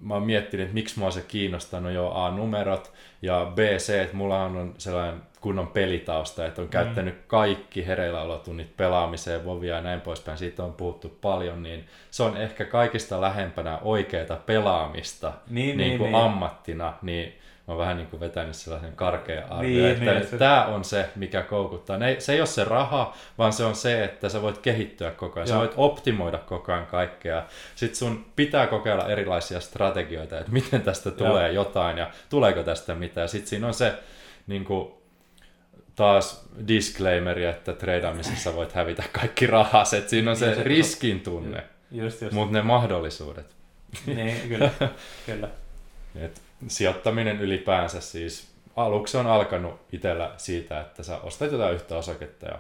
mä oon miettinyt, että miksi mua se kiinnostaa, no joo, A, numerot, ja B, se, että mulla on sellainen kunnon pelitausta, että on mm. käyttänyt kaikki hereilläolotunnit pelaamiseen, vovia ja näin poispäin, siitä on puhuttu paljon, niin se on ehkä kaikista lähempänä oikeaa pelaamista niin, niin, niin kuin niin. ammattina, niin mä oon vähän niin kuin vetänyt sellaisen karkean arvio, niin, että niin, se... tämä on se, mikä koukuttaa. Se ei ole se raha, vaan se on se, että sä voit kehittyä koko ajan, Joo. sä voit optimoida koko ajan kaikkea. Sitten sun pitää kokeilla erilaisia strategioita, että miten tästä tulee Joo. jotain ja tuleeko tästä mitään. Sitten siinä on se niin kuin, taas disclaimeri, että treidaamisessa voit hävitä kaikki rahas, että siinä on se, se riskin tunne, mutta ne mahdollisuudet. Niin, kyllä. kyllä. Et sijoittaminen ylipäänsä siis aluksi on alkanut itsellä siitä, että sä ostat jotain yhtä osaketta ja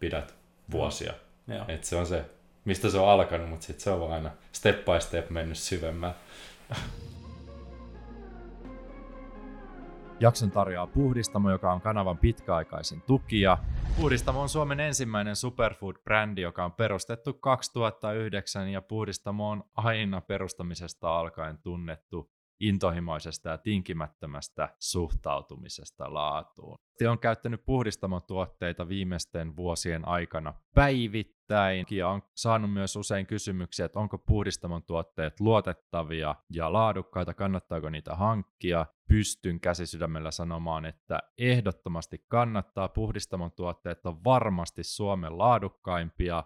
pidät vuosia. Mm. Et se on se, mistä se on alkanut, mutta sitten se on aina step by step mennyt syvemmän. Jakson tarjoaa Puhdistamo, joka on kanavan pitkäaikaisin tukija. Puhdistamo on Suomen ensimmäinen superfood-brändi, joka on perustettu 2009 ja Puhdistamo on aina perustamisesta alkaen tunnettu intohimoisesta ja tinkimättömästä suhtautumisesta laatuun. Se on käyttänyt puhdistamotuotteita viimeisten vuosien aikana päivittäin ja on saanut myös usein kysymyksiä, että onko puhdistamon tuotteet luotettavia ja laadukkaita, kannattaako niitä hankkia. Pystyn käsisydämellä sanomaan, että ehdottomasti kannattaa. Puhdistamon tuotteet on varmasti Suomen laadukkaimpia.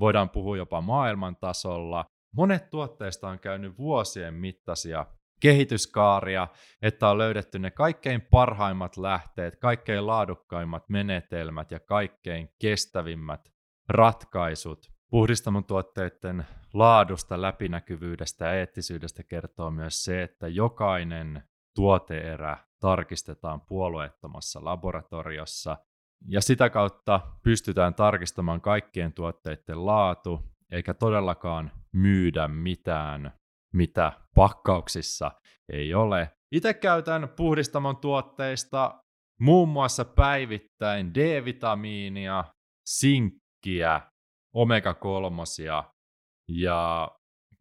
Voidaan puhua jopa maailman tasolla. Monet tuotteista on käynyt vuosien mittaisia kehityskaaria, että on löydetty ne kaikkein parhaimmat lähteet, kaikkein laadukkaimmat menetelmät ja kaikkein kestävimmät ratkaisut. Puhdistamon tuotteiden laadusta, läpinäkyvyydestä ja eettisyydestä kertoo myös se, että jokainen tuoteerä tarkistetaan puolueettomassa laboratoriossa, ja sitä kautta pystytään tarkistamaan kaikkien tuotteiden laatu, eikä todellakaan myydä mitään, mitä pakkauksissa ei ole. Itse käytän puhdistamon tuotteista muun muassa päivittäin D-vitamiinia, sinkkiä, omega-3 ja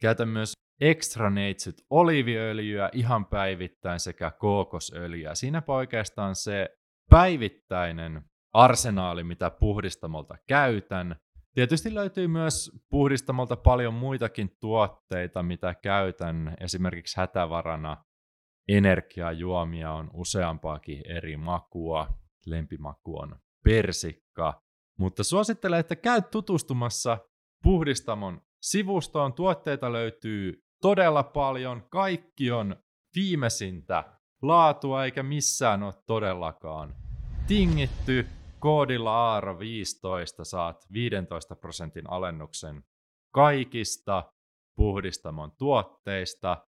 käytän myös extra neitsyt oliiviöljyä ihan päivittäin sekä kookosöljyä. Siinä oikeastaan se päivittäinen arsenaali, mitä puhdistamolta käytän. Tietysti löytyy myös puhdistamolta paljon muitakin tuotteita, mitä käytän. Esimerkiksi hätävarana energiajuomia on useampaakin eri makua. Lempimaku on persikka. Mutta suosittelen, että käy tutustumassa puhdistamon sivustoon. Tuotteita löytyy todella paljon. Kaikki on viimeisintä laatua, eikä missään ole todellakaan tingitty. Koodilla Aaro 15 saat 15 prosentin alennuksen kaikista puhdistamon tuotteista.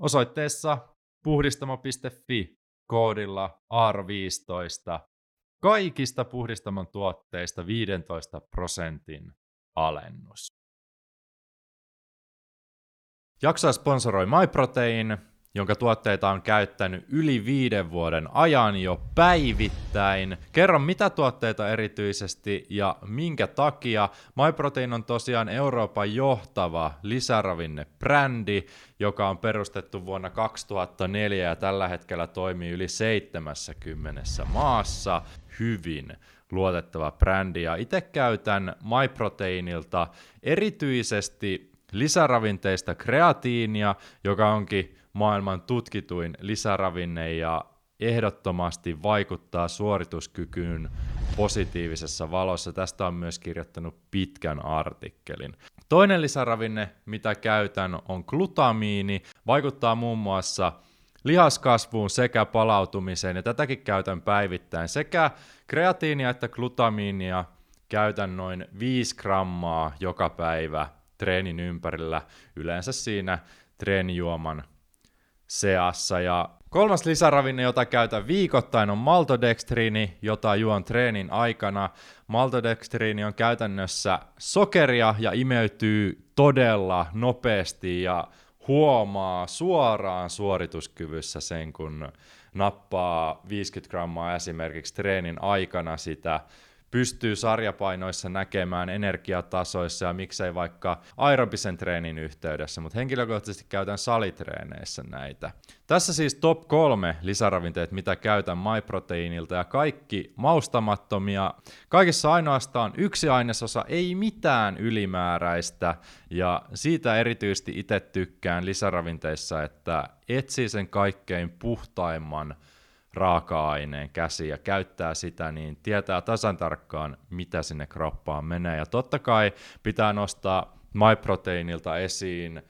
Osoitteessa puhdistamo.fi koodilla Aaro 15 kaikista puhdistamon tuotteista 15 prosentin alennus. Jaksoa sponsoroi MyProtein, jonka tuotteita on käyttänyt yli viiden vuoden ajan jo päivittäin. Kerro mitä tuotteita erityisesti ja minkä takia. MyProtein on tosiaan Euroopan johtava lisäravinnebrändi, joka on perustettu vuonna 2004 ja tällä hetkellä toimii yli 70 maassa hyvin luotettava brändi. Ja itse käytän MyProteinilta erityisesti lisäravinteista kreatiinia, joka onkin maailman tutkituin lisäravinne ja ehdottomasti vaikuttaa suorituskykyyn positiivisessa valossa. Tästä on myös kirjoittanut pitkän artikkelin. Toinen lisäravinne, mitä käytän, on glutamiini. Vaikuttaa muun muassa lihaskasvuun sekä palautumiseen, ja tätäkin käytän päivittäin. Sekä kreatiinia että glutamiinia käytän noin 5 grammaa joka päivä treenin ympärillä, yleensä siinä treenijuoman seassa. Ja kolmas lisäravinne, jota käytän viikoittain, on maltodextriini, jota juon treenin aikana. Maltodextriini on käytännössä sokeria ja imeytyy todella nopeasti ja huomaa suoraan suorituskyvyssä sen, kun nappaa 50 grammaa esimerkiksi treenin aikana sitä pystyy sarjapainoissa näkemään energiatasoissa ja miksei vaikka aerobisen treenin yhteydessä, mutta henkilökohtaisesti käytän salitreeneissä näitä. Tässä siis top kolme lisäravinteet, mitä käytän MyProteinilta ja kaikki maustamattomia. Kaikissa ainoastaan yksi ainesosa, ei mitään ylimääräistä ja siitä erityisesti itse tykkään lisäravinteissa, että etsii sen kaikkein puhtaimman raaka-aineen käsi ja käyttää sitä, niin tietää tasan tarkkaan, mitä sinne kroppaan menee. Ja totta kai pitää nostaa MyProteinilta esiin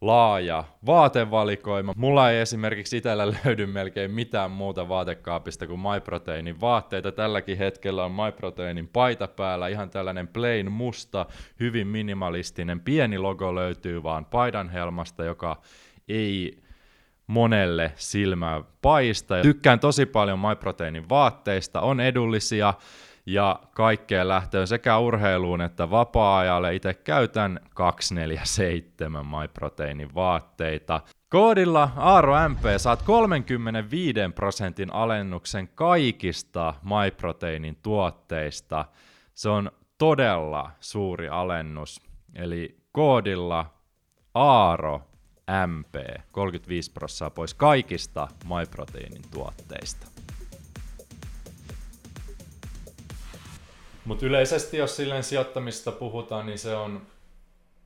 laaja vaatevalikoima. Mulla ei esimerkiksi itsellä löydy melkein mitään muuta vaatekaapista kuin MyProteinin vaatteita. Tälläkin hetkellä on MyProteinin paita päällä, ihan tällainen plain musta, hyvin minimalistinen. Pieni logo löytyy vaan paidan helmasta, joka ei monelle silmää paista. Tykkään tosi paljon MyProteinin vaatteista, on edullisia ja kaikkeen lähtöön sekä urheiluun että vapaa-ajalle. Itse käytän 247 MyProteinin vaatteita. Koodilla AaroMP saat 35 prosentin alennuksen kaikista MyProteinin tuotteista. Se on todella suuri alennus. Eli koodilla Aaro MP, 35 prossaa pois kaikista MyProteinin tuotteista. Mutta yleisesti, jos silleen sijoittamista puhutaan, niin se on,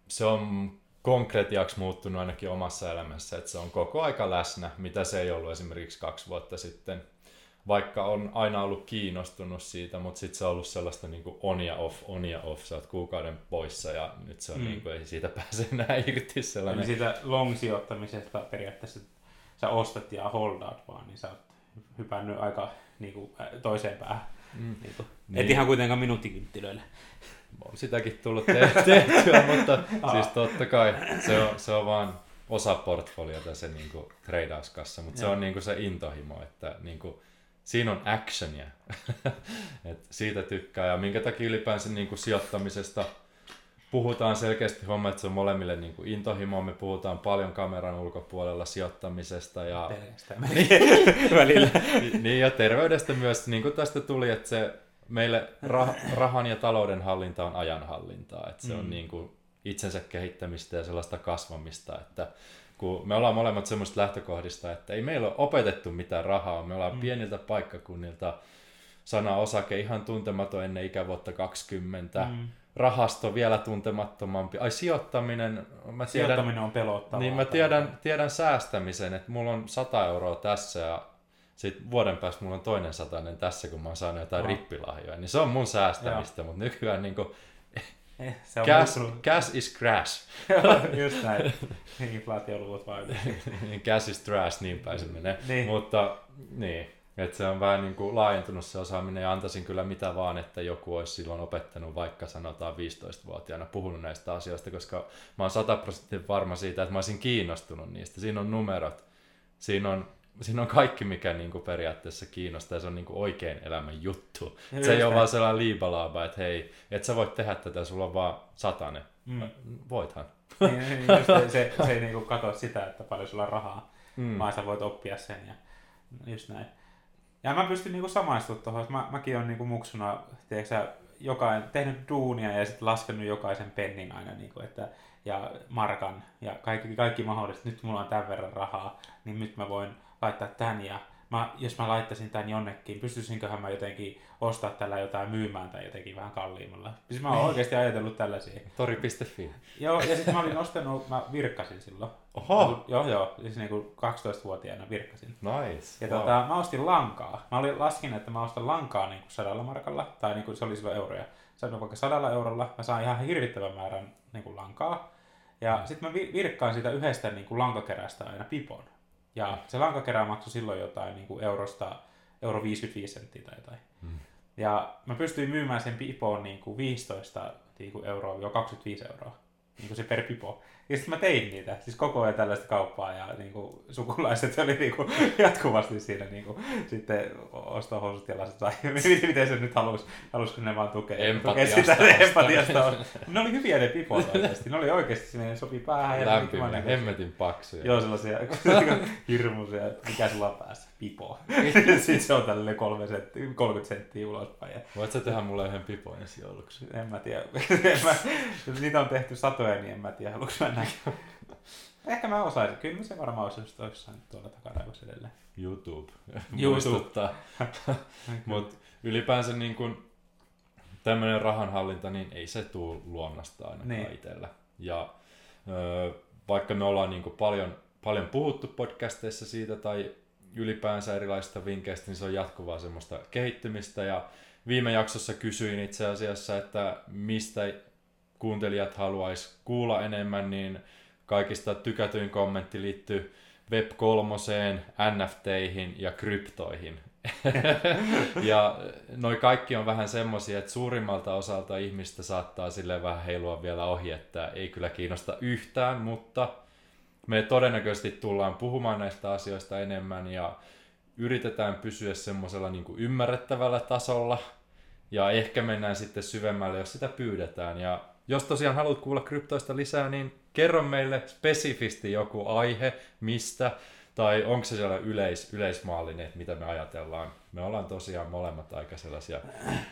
se on konkretiaksi muuttunut ainakin omassa elämässä, että se on koko aika läsnä, mitä se ei ollut esimerkiksi kaksi vuotta sitten vaikka on aina ollut kiinnostunut siitä, mutta sitten se on ollut sellaista niin kuin on ja off, on ja off, sä oot kuukauden poissa ja nyt se on mm. niin kuin, ei siitä pääse enää irti sellainen. Eli siitä long-sijoittamisesta periaatteessa sä ostat ja holdaat vaan, niin sä oot hypännyt aika niin kuin, toiseen päähän. Mm. Niin kuin. Niin. Et ihan kuitenkaan minuuttikynttilöillä. On sitäkin tullut te- tehtyä, mutta siis totta kai se on, se on vaan osa portfoliota se niin kuin treidauskassa, mutta se on niin kuin se intohimo, että niin kuin, siinä on actionia. Et siitä tykkää ja minkä takia ylipäänsä niin kuin sijoittamisesta puhutaan selkeästi homma, että se on molemmille niin kuin intohimo. Me puhutaan paljon kameran ulkopuolella sijoittamisesta. Ja... välillä. niin ja terveydestä myös, niin kuin tästä tuli, että se meille rah- rahan ja talouden hallinta on ajanhallintaa. Että se mm. on niin kuin itsensä kehittämistä ja sellaista kasvamista, että kun me ollaan molemmat semmoista lähtökohdista, että ei meillä ole opetettu mitään rahaa, me ollaan mm. pieniltä paikkakunnilta, sana osake ihan tuntematon ennen ikävuotta 20, mm. rahasto vielä tuntemattomampi, ai sijoittaminen, mä tiedän, sijoittaminen on pelottavaa. Niin mä tiedän, tiedän säästämisen, että mulla on 100 euroa tässä ja sitten vuoden päästä mulla on toinen satainen tässä, kun mä oon saanut jotain no. rippilahjoja, niin se on mun säästämistä, mutta nykyään niin kuin, Eh, se on cash, cash is crash. Just näin. Inflaatioluvut vaan. cash is trash, niin päin se menee. niin. Mutta niin, että se on vähän niin kuin laajentunut se osaaminen ja antaisin kyllä mitä vaan, että joku olisi silloin opettanut vaikka sanotaan 15-vuotiaana puhunut näistä asioista, koska mä oon 100 prosenttia varma siitä, että mä olisin kiinnostunut niistä. Siinä on numerot, siinä on siinä on kaikki, mikä niin kuin periaatteessa kiinnostaa, ja se on niin kuin oikein elämän juttu. Ja se ei ole vaan sellainen liibalaaba, että hei, et sä voit tehdä tätä, sulla on vaan satane. Mm. Voithan. Niin, niin, just se, se, se ei niin kuin katso sitä, että paljon sulla on rahaa, mm. vaan sä voit oppia sen ja just näin. Ja mä pystyn niinku samaistumaan tuohon, että mä, mäkin olen niinku muksuna, tiedätkö, jokainen, tehnyt duunia ja sitten laskenut jokaisen pennin aina, niinku, että, ja markan ja kaikki, kaikki mahdolliset. Nyt mulla on tämän verran rahaa, niin nyt mä voin laittaa tän ja mä, jos mä laittaisin tän jonnekin, pystyisinköhän mä jotenkin ostaa tällä jotain myymään tai jotenkin vähän kalliimmalla. Siis mä oon niin. oikeasti ajatellut tällaisia. Tori.fi. Joo, ja sitten mä olin ostanut, mä virkkasin silloin. Oho! Joo, joo, siis niinku 12-vuotiaana virkkasin. Nice. Ja wow. tota, mä ostin lankaa. Mä olin laskin, että mä ostan lankaa niinku sadalla markalla, tai niinku se oli silloin euroja. Sanoin vaikka sadalla eurolla, mä saan ihan hirvittävän määrän niinku lankaa. Ja mm. sitten mä virkkaan siitä yhdestä niinku lankakerästä aina pipon. Ja se lankakerä maksoi silloin jotain niin kuin eurosta, euro 55 senttiä tai jotain. Mm. Ja mä pystyin myymään sen pipoon niin kuin 15 niin kuin euroa, jo 25 euroa niin kuin se per pipo. Ja sitten mä tein niitä, siis koko ajan tällaista kauppaa ja niin kuin, sukulaiset oli niin kuin, jatkuvasti siinä niin kuin, sitten ostohousut ja lasit tai miten se nyt halus, halusiko ne vaan tukea, empatiasta, tukea sitä empatiasta. ne oli hyviä ne pipot oikeasti, ne oli oikeasti, ne sopi päähän. Ja Lämpimä, hemmetin paksuja. Joo, sellaisia hirmuisia, mikä sulla on päässä, pipo. sitten se on tällainen 30 senttiä ulospäin. Ja... Voit sä tehdä mulle yhden pipon ensi jouluksi? En mä tiedä. niitä on tehty satoja, niin en mä tiedä, haluatko mä nähdä. Ehkä mä osaisin. Kyllä se varmaan olisi just jossain tuolla takaraivossa edelleen. YouTube. Muistuttaa. Mutta ylipäänsä niin kun, tämmöinen rahanhallinta, niin ei se tule luonnosta ainakaan niin. itsellä. Ja ö, vaikka me ollaan niin paljon, paljon puhuttu podcasteissa siitä tai ylipäänsä erilaisista vinkkeistä, niin se on jatkuvaa semmoista kehittymistä ja viime jaksossa kysyin itse asiassa, että mistä kuuntelijat haluaisi kuulla enemmän, niin kaikista tykätyin kommentti liittyy Web3, NFTihin ja kryptoihin. ja noi kaikki on vähän semmosia, että suurimmalta osalta ihmistä saattaa sille vähän heilua vielä ohi, että ei kyllä kiinnosta yhtään, mutta me todennäköisesti tullaan puhumaan näistä asioista enemmän ja yritetään pysyä semmoisella niin ymmärrettävällä tasolla ja ehkä mennään sitten syvemmälle, jos sitä pyydetään. Ja jos tosiaan haluat kuulla kryptoista lisää, niin kerro meille spesifisti joku aihe, mistä, tai onko se siellä yleis, yleismaallinen, että mitä me ajatellaan. Me ollaan tosiaan molemmat aika sellaisia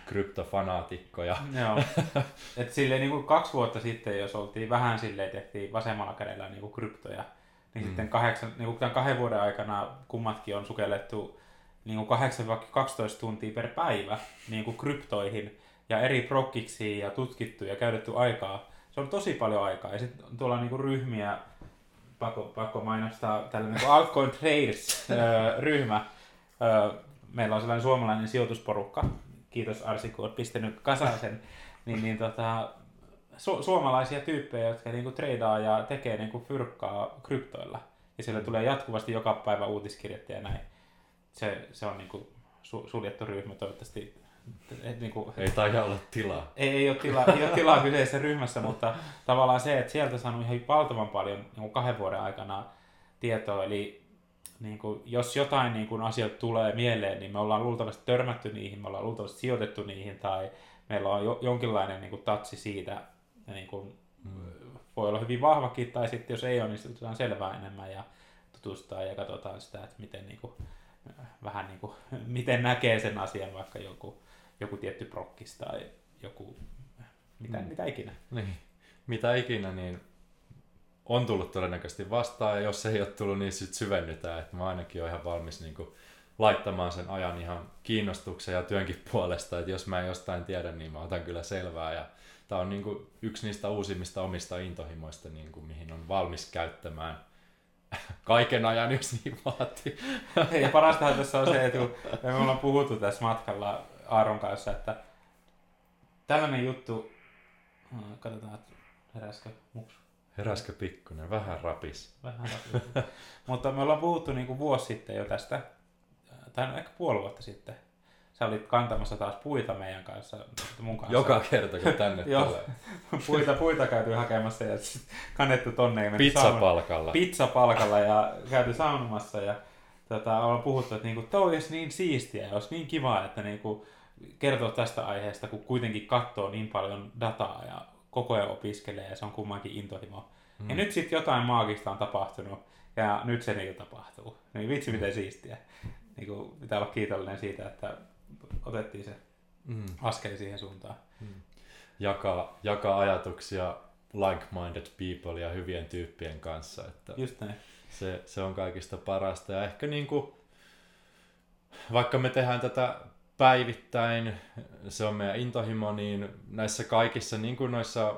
kryptofanaatikkoja. Joo. Et silleen niin kuin kaksi vuotta sitten, jos oltiin vähän silleen, tehtiin vasemmalla kädellä niin kuin kryptoja, niin mm. sitten kahdeksan, niin kuin tämän kahden vuoden aikana kummatkin on sukellettu niin kuin 8-12 tuntia per päivä niin kuin kryptoihin ja eri prokkiksi ja tutkittu ja käytetty aikaa. Se on tosi paljon aikaa. Ja sitten tuolla niinku ryhmiä, pakko, pakko mainostaa, tällainen niinku Altcoin Traders-ryhmä. Meillä on sellainen suomalainen sijoitusporukka. Kiitos Arsi, kun olet pistänyt kasaan sen. Niin, niin tota, su- suomalaisia tyyppejä, jotka niinku treidaa ja tekee niinku fyrkkaa kryptoilla. Ja siellä tulee jatkuvasti joka päivä uutiskirjettä ja näin. Se, se on niinku su- suljettu ryhmä, toivottavasti et, niin kuin, Ei taida olla tilaa. ei, ei, ole tilaa, ei ole tilaa kyseisessä ryhmässä, mutta tavallaan se, että sieltä saanut ihan valtavan paljon niin kuin kahden vuoden aikana tietoa, eli niin kuin, jos jotain niin kuin, asioita tulee mieleen, niin me ollaan luultavasti törmätty niihin, me ollaan luultavasti sijoitettu niihin, tai meillä on jo, jonkinlainen niin kuin, tatsi siitä, ja niin kuin, voi olla hyvin vahvakin, tai sitten jos ei ole, niin otetaan selvää enemmän ja tutustutaan ja katsotaan sitä, että miten, niin kuin, vähän niin kuin, miten näkee sen asian, vaikka joku, joku tietty prokkis tai joku, mitä, Mm. mitä ikinä. Niin. Mitä ikinä, niin on tullut todennäköisesti vastaan, ja jos ei ole tullut, niin sitten syvennytään. Että mä ainakin olen ihan valmis niin kuin, laittamaan sen ajan ihan kiinnostuksen ja työnkin puolesta, että jos mä en jostain tiedä, niin mä otan kyllä selvää. Ja tämä on niin kuin, yksi niistä uusimmista omista intohimoista, niin kuin, mihin on valmis käyttämään kaiken ajan, jos niin vaatii. Ja parastahan tässä on se, että kun me ollaan puhuttu tässä matkalla Aaron kanssa, että tällainen juttu, Hmm, katsotaan, että heräskö muksu. Heräskö pikkunen, vähän rapis. Vähän rapidemmin. Mutta me ollaan puhuttu niin kuin vuosi sitten jo tästä, tai no ehkä puoli vuotta sitten. Sä olit kantamassa taas puita meidän kanssa, mun kanssa. Joka kerta, kun tänne tulee. puita, puita käyty hakemassa ja kannettu tonne. Pizzapalkalla. pizzapalkalla ja käyty saunomassa ja tota, ollaan puhuttu, että niinku, toi olisi niin siistiä ja olisi niin kiva, että niinku, kertoo tästä aiheesta, kun kuitenkin katsoo niin paljon dataa ja koko ajan opiskelee ja se on kummankin intohimo. Mm. Ja nyt sitten jotain maagista on tapahtunut ja nyt se niinku tapahtuu. Niin vitsi miten siistiä. Niinku, pitää olla kiitollinen siitä, että otettiin se Mm. askeli siihen suuntaan. jakaa, jakaa ajatuksia like-minded people ja hyvien tyyppien kanssa. Että Just näin. Se, se on kaikista parasta. Ja ehkä niin kuin, vaikka me tehdään tätä päivittäin, se on meidän intohimo, niin näissä kaikissa niin kuin noissa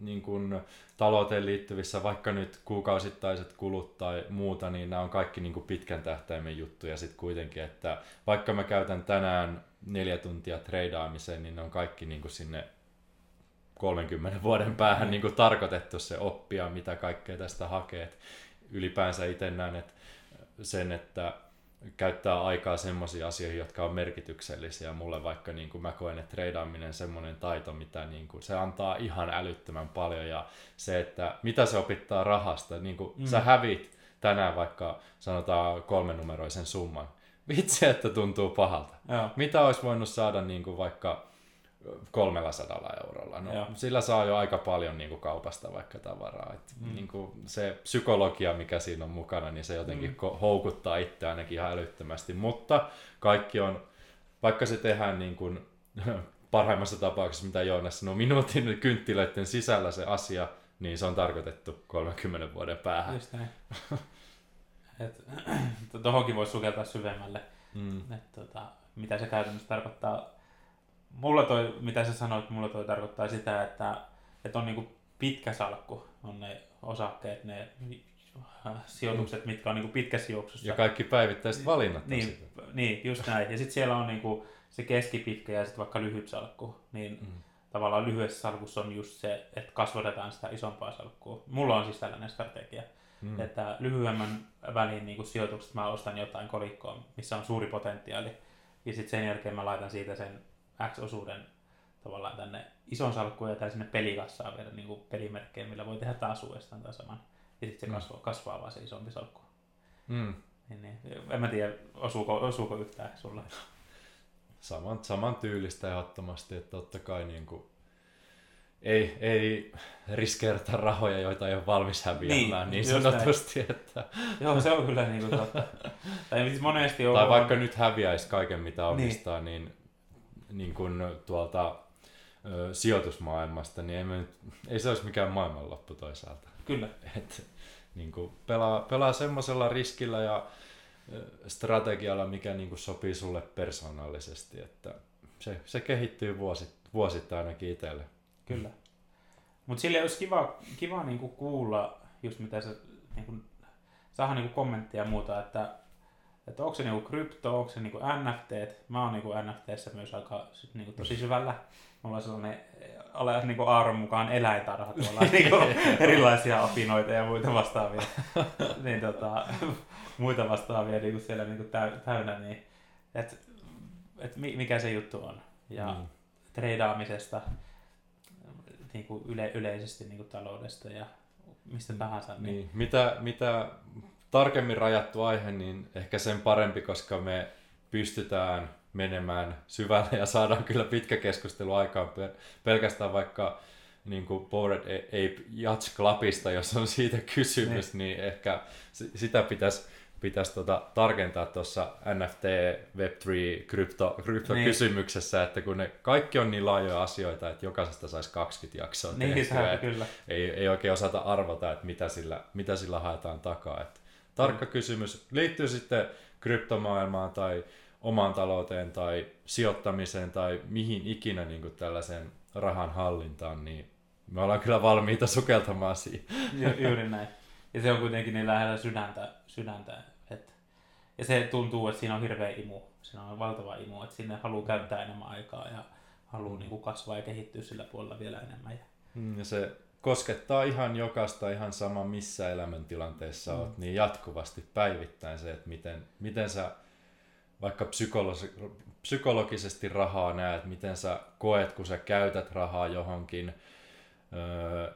niin kuin talouteen liittyvissä, vaikka nyt kuukausittaiset kulut tai muuta, niin nämä on kaikki niin kuin pitkän tähtäimen juttuja sitten kuitenkin, että vaikka mä käytän tänään neljä tuntia treidaamiseen, niin ne on kaikki niin kuin sinne 30 vuoden päähän niin kuin tarkoitettu se oppia, mitä kaikkea tästä hakee. Ylipäänsä itse näen että sen, että käyttää aikaa semmoisiin asioihin, jotka on merkityksellisiä. Mulle vaikka niin kuin mä koen, että treidaaminen semmoinen taito, mitä niin kuin, se antaa ihan älyttömän paljon. Ja se, että mitä se opittaa rahasta. Niin kuin, mm. Sä hävit tänään vaikka sanotaan kolmenumeroisen summan. Vitsi, että tuntuu pahalta. Joo. Mitä olisi voinut saada niin kuin vaikka 300 eurolla? No, Joo. sillä saa jo aika paljon niin kuin kaupasta vaikka tavaraa. Et Mm. niin kuin se psykologia, mikä siinä on mukana, niin se jotenkin Mm. houkuttaa itse ainakin ihan älyttömästi. Mutta kaikki on, vaikka se tehdään niin kuin, parhaimmassa tapauksessa, mitä Joonas sanoi, minuutin kynttilöiden sisällä se asia, niin se on tarkoitettu 30 vuoden päähän. Just näin. Et, tohonkin voisi sukeltaa syvemmälle. Mm. Et, tota, mitä se käytännössä tarkoittaa. Mulla toi, mitä sä sanoit, mulla toi tarkoittaa sitä, että, että on niinku pitkä salkku, on ne osakkeet, ne sijoitukset, mitkä on niinku pitkässä juoksussa. Ja kaikki päivittäiset valinnat on niin, sitä. niin, just näin. Ja sitten siellä on niinku se keskipitkä ja sitten vaikka lyhyt salkku. Niin Mm. tavallaan lyhyessä salkussa on just se, että kasvatetaan sitä isompaa salkkua. Mulla on siis tällainen strategia, Mm. mm. että lyhyemmän välin niin sijoitukset mä ostan jotain kolikkoa, missä on suuri potentiaali. Ja sitten sen jälkeen mä laitan siitä sen X-osuuden tavallaan tänne ison salkkuun ja tai sinne pelikassaan vielä niin kuin pelimerkkejä, millä voi tehdä taas uudestaan tai saman. Ja sitten se Mm. kasvaa, kasvaa vaan se isompi salkku. Mm. Niin, niin. En mä tiedä, osuuko, osuuko yhtään sulla. saman, saman tyylistä ehdottomasti, että totta kai niin kuin, ei, ei riskeerata rahoja, joita ei ole valmis häviämään niin, Niin, niin sanotusti. Että, Joo, se on kyllä niin kuin totta. tai siis monesti on... tai vaikka nyt häviäisi kaiken, mitä omistaa, niin, niin, niin kuin tuolta ö, sijoitusmaailmasta, niin ei, me, nyt- ei se olisi mikään maailmanloppu toisaalta. Kyllä. Et, niin kuin pelaa, pelaa semmoisella riskillä ja strategialla, mikä niin kuin sopii sulle persoonallisesti, että se, se kehittyy vuosit, vuosittain ainakin itselle. Kyllä. Mutta sille olisi kiva, kiva niinku kuulla, just mitä se, niinku, saada niinku kommenttia ja muuta, että, että onko se niinku krypto, onko se niinku NFT. Mä oon niinku NFTssä myös aika sit niinku tosi syvällä. Mulla on sellainen, ole niinku Aaron mukaan eläintarha tuolla, niinku erilaisia apinoita ja muita vastaavia. niin tota, muita vastaavia niinku siellä niinku täy, täynnä, niin et, et mi- mikä se juttu on. ja mm. treidaamisesta niin kuin yle, yleisesti niin kuin taloudesta ja mistä tahansa. Niin. niin. Mitä, mitä tarkemmin rajattu aihe, niin ehkä sen parempi, koska me pystytään menemään syvälle ja saadaan kyllä pitkä keskustelu aikaan pelkästään vaikka niin kuin Bored Ape Yacht Clubista, jos on siitä kysymys, niin, niin ehkä sitä pitäisi pitäisi tota, tarkentaa tuossa NFT, Web3, krypto, krypto-kysymyksessä, niin. että kun ne kaikki on niin laajoja asioita, että jokaisesta saisi 20 jaksoa niin, tehtyä, kyllä. Ei, ei oikein osata arvota, että mitä sillä, mitä sillä haetaan takaa. Että tarkka mm. kysymys liittyy sitten kryptomaailmaan tai omaan talouteen tai sijoittamiseen tai mihin ikinä niin kuin tällaiseen rahan hallintaan, niin me ollaan kyllä valmiita sukeltamaan siihen. Ju, juuri näin. Ja se on kuitenkin niin lähellä sydäntä, sydäntä että, ja se tuntuu, että siinä on hirveä imu, siinä on valtava imu, että sinne haluaa käyttää enemmän aikaa ja haluaa niin kuin kasvaa ja kehittyä sillä puolella vielä enemmän. Ja, mm, ja se koskettaa ihan jokaista ihan sama missä elämäntilanteessa mm. olet, niin jatkuvasti päivittäin se, että miten, miten sä vaikka psykologi- psykologisesti rahaa näet, miten sä koet, kun sä käytät rahaa johonkin.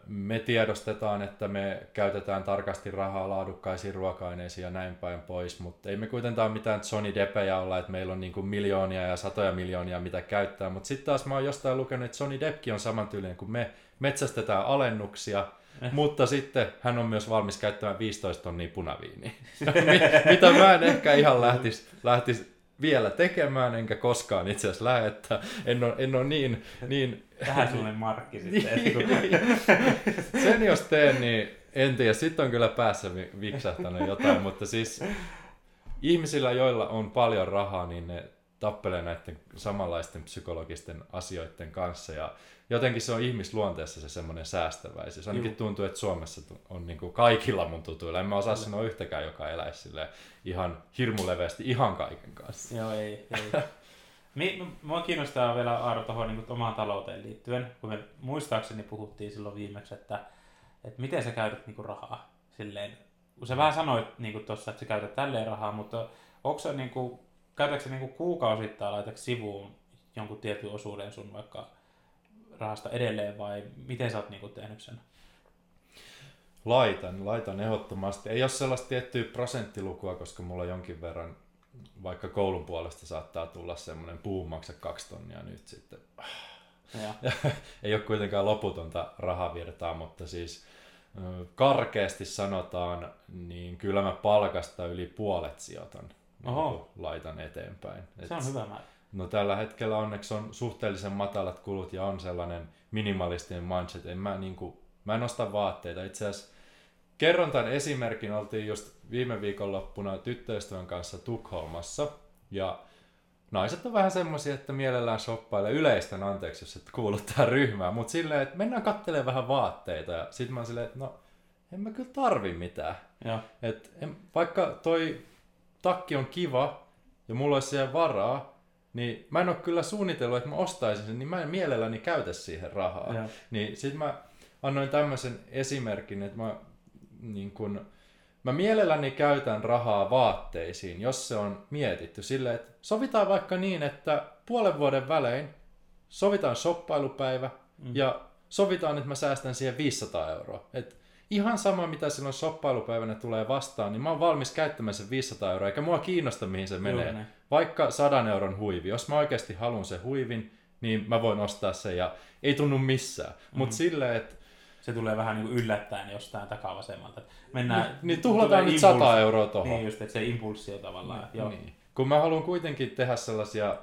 Me tiedostetaan, että me käytetään tarkasti rahaa laadukkaisiin ruoka-aineisiin ja näin päin pois, mutta ei me kuitenkaan mitään Johnny Deppejä olla, että meillä on niin kuin miljoonia ja satoja miljoonia mitä käyttää, mutta sitten taas mä oon jostain lukenut, että Johnny Deppkin on samantyylinen kuin me, metsästetään alennuksia, eh. mutta sitten hän on myös valmis käyttämään 15 tonnia punaviiniä, mitä mä en ehkä ihan lähtisi lähtis vielä tekemään, enkä koskaan itse asiassa lähde, että en ole, en ole niin, niin... Tähän sulle markki sitten. Sen jos teen, niin en tiedä, sitten on kyllä päässä viksahtanut jotain, mutta siis ihmisillä, joilla on paljon rahaa, niin ne tappelee näiden samanlaisten psykologisten asioiden kanssa ja jotenkin se on ihmisluonteessa se semmoinen säästäväisyys. Ainakin Juh. tuntuu, että Suomessa on niin kuin kaikilla mun tutuilla. En mä osaa sanoa yhtäkään, joka eläisi ihan hirmuleveästi ihan kaiken kanssa. Joo, ei. ei. Mua kiinnostaa vielä Aaro tuohon niin omaan talouteen liittyen, kun me muistaakseni puhuttiin silloin viimeksi, että, että miten sä käytät niin kuin rahaa. Silleen, kun sä vähän sanoit niin tuossa, että sä käytät tälleen rahaa, mutta onko se niin kuin, käytätkö niin kuin kuukausittain laitat sivuun jonkun tietyn osuuden sun vaikka rahasta edelleen vai miten sä oot niin kuin tehnyt sen? Laitan, laitan ehdottomasti. Ei ole sellaista tiettyä prosenttilukua, koska mulla jonkin verran, vaikka koulun puolesta saattaa tulla semmoinen puun maksa kaksi tonnia nyt sitten. Ja. Ei ole kuitenkaan loputonta rahavirtaa, mutta siis karkeasti sanotaan, niin kyllä mä palkasta yli puolet sijoitan. Oho. Niin laitan eteenpäin. Se on hyvä määrä. No tällä hetkellä onneksi on suhteellisen matalat kulut ja on sellainen minimalistinen mindset. En mä, niin kuin, mä en osta vaatteita. Itse asiassa kerron tämän esimerkin. Oltiin just viime viikonloppuna tyttöystävän kanssa Tukholmassa. Ja naiset on vähän semmoisia, että mielellään shoppailee yleistä, anteeksi, jos et kuulu tähän ryhmään. Mutta silleen, että mennään katselemaan vähän vaatteita. Ja sit mä oon silleen, että no, en mä kyllä tarvi mitään. Ja. Et, en, vaikka toi takki on kiva ja mulla olisi siihen varaa, niin mä en ole kyllä suunnitellut, että mä ostaisin sen, niin mä en mielelläni käytä siihen rahaa. Ja. Niin sit mä annoin tämmöisen esimerkin, että mä, niin kun, mä mielelläni käytän rahaa vaatteisiin, jos se on mietitty silleen, että sovitaan vaikka niin, että puolen vuoden välein sovitaan shoppailupäivä mm. ja sovitaan, että mä säästän siihen 500 euroa. Et ihan sama, mitä silloin shoppailupäivänä tulee vastaan, niin mä oon valmis käyttämään sen 500 euroa, eikä mua kiinnosta, mihin se menee. Joo, Vaikka 100 euron huivi. Jos mä oikeasti haluan sen huivin, niin mä voin ostaa sen ja ei tunnu missään. Mm. Mutta silleen, että se tulee vähän niin kuin yllättäen jostain takavasemmalta. Mennään, niin, niin tuhlataan nyt 100 euroa tuohon. Niin just, että se impulssi on tavallaan. Niin, joo. Niin. Kun mä haluan kuitenkin tehdä sellaisia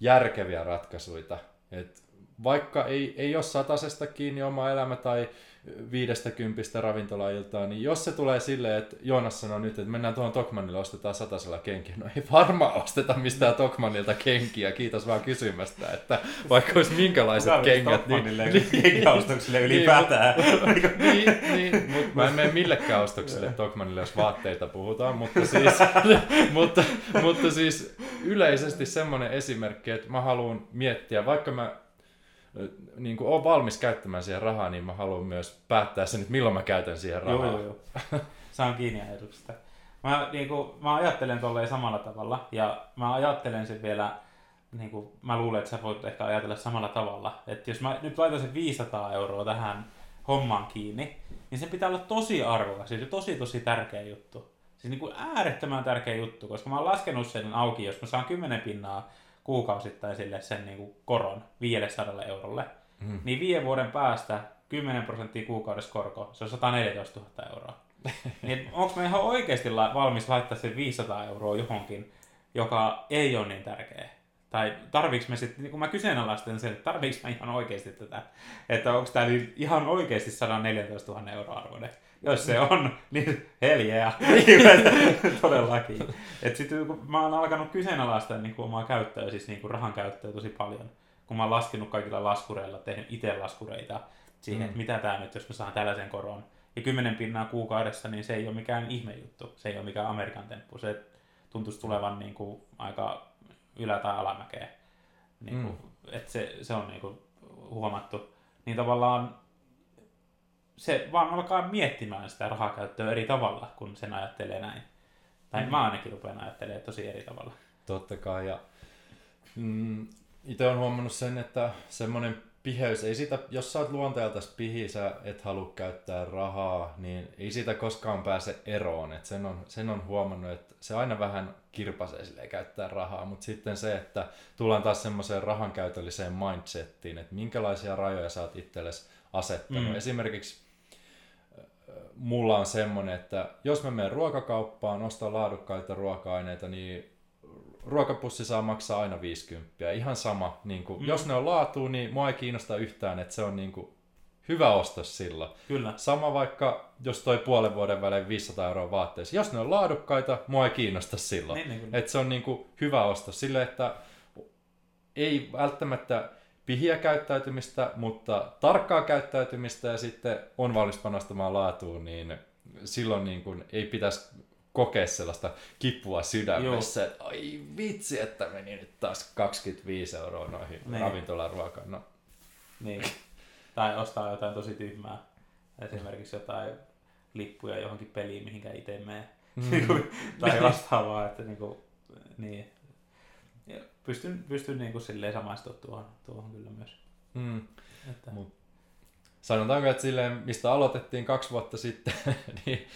järkeviä ratkaisuja, että vaikka ei, ei ole satasesta kiinni oma elämä tai viidestä kympistä ravintolailtaan, niin jos se tulee silleen, että Joonas sanoo nyt, että mennään tuohon Tokmanille, ostetaan satasella kenkiä, no ei varmaan osteta mistään Tokmanilta kenkiä, kiitos vaan kysymästä, että vaikka olisi minkälaiset Kuka kengät, niin... niin kenkäostoksille ylipäätään. niin, niin, niin mutta mä en mene millekään ostoksille Tokmanille, jos vaatteita puhutaan, mutta siis, mutta, mutta siis yleisesti semmoinen esimerkki, että mä haluan miettiä, vaikka mä niin kuin olen valmis käyttämään siihen rahaa, niin mä haluan myös päättää sen, että milloin mä käytän siihen rahaa. Joo, joo. Saan kiinni ajatuksesta. Mä, niin kuin, mä ajattelen tolleen samalla tavalla, ja mä ajattelen sen vielä niin kuin, mä luulen, että sä voit ehkä ajatella samalla tavalla. Että jos mä nyt laitan sen 500 euroa tähän hommaan kiinni, niin se pitää olla tosi arvokas, siis tosi tosi tärkeä juttu. Siis niin kuin äärettömän tärkeä juttu, koska mä oon laskenut sen auki, jos mä saan 10 pinnaa kuukausittain sille sen niin kuin koron 500 eurolle, mm. niin viiden vuoden päästä 10 prosenttia kuukaudessa korko, se on 114 000 euroa. niin onko mä ihan oikeasti valmis laittaa sen 500 euroa johonkin, joka ei ole niin tärkeä? Tai tarviiks me sitten, niin kun mä kyseenalaistan sen, että tarviiks mä ihan oikeasti tätä, että onko tämä ihan oikeasti 114 000 euroa arvoinen. Jos se on, niin heljeä. Todellakin. Et sitten kun mä oon alkanut kyseenalaistaa niin kuin omaa käyttöä, siis niin kuin rahan käyttöä tosi paljon, kun mä oon laskenut kaikilla laskureilla, tehnyt itse laskureita siihen, mm. että mitä tämä nyt, jos mä saan tällaisen koron. Ja kymmenen pinnaa kuukaudessa, niin se ei ole mikään ihme juttu. Se ei ole mikään Amerikan temppu. Se tuntuisi tulevan niin kuin aika ylä- tai alamäkeä. Niin kuin, mm. että se, se on niin kuin huomattu. Niin tavallaan se vaan alkaa miettimään sitä rahakäyttöä eri tavalla, kun sen ajattelee näin. Tai mm. mä ainakin rupean ajattelemaan tosi eri tavalla. Totta kai. Ja, mm, itse olen huomannut sen, että semmoinen piheys, ei sitä, jos sä oot luonteelta pihi, sä et halua käyttää rahaa, niin ei siitä koskaan pääse eroon. Et sen, on, sen on huomannut, että se aina vähän kirpasee sille käyttää rahaa, mutta sitten se, että tullaan taas semmoiseen rahankäytölliseen mindsettiin, että minkälaisia rajoja sä oot itsellesi asettanut. Mm. Esimerkiksi mulla on semmoinen, että jos mä menen ruokakauppaan, ostan laadukkaita ruoka-aineita, niin ruokapussi saa maksaa aina 50. Ihan sama, niin kuin, mm. jos ne on laatu, niin mua ei kiinnosta yhtään, että se on niin kuin, hyvä ostos sillä. Kyllä. Sama vaikka, jos toi puolen vuoden välein 500 euroa vaatteessa. Jos ne on laadukkaita, mua ei kiinnosta silloin. Niin, niin, että se on niin kuin, hyvä ostos sille, että ei välttämättä pihiä käyttäytymistä, mutta tarkkaa käyttäytymistä ja sitten on valmis panostamaan laatuun, niin silloin niin kuin ei pitäisi kokea sellaista kipua sydämessä, että ai vitsi, että meni nyt taas 25 euroa noihin niin. ravintolaruokaan. No. Niin. Tai ostaa jotain tosi tyhmää. Esimerkiksi jotain lippuja johonkin peliin, mihinkä itse menee. Mm. tai vastaavaa, että niinku, niin. Pystyn, pystyn niinku silleen samaistumaan tuohon, tuohon kyllä myös. Mm. Että... Mut, sanotaanko, että silleen, mistä aloitettiin kaksi vuotta sitten, niin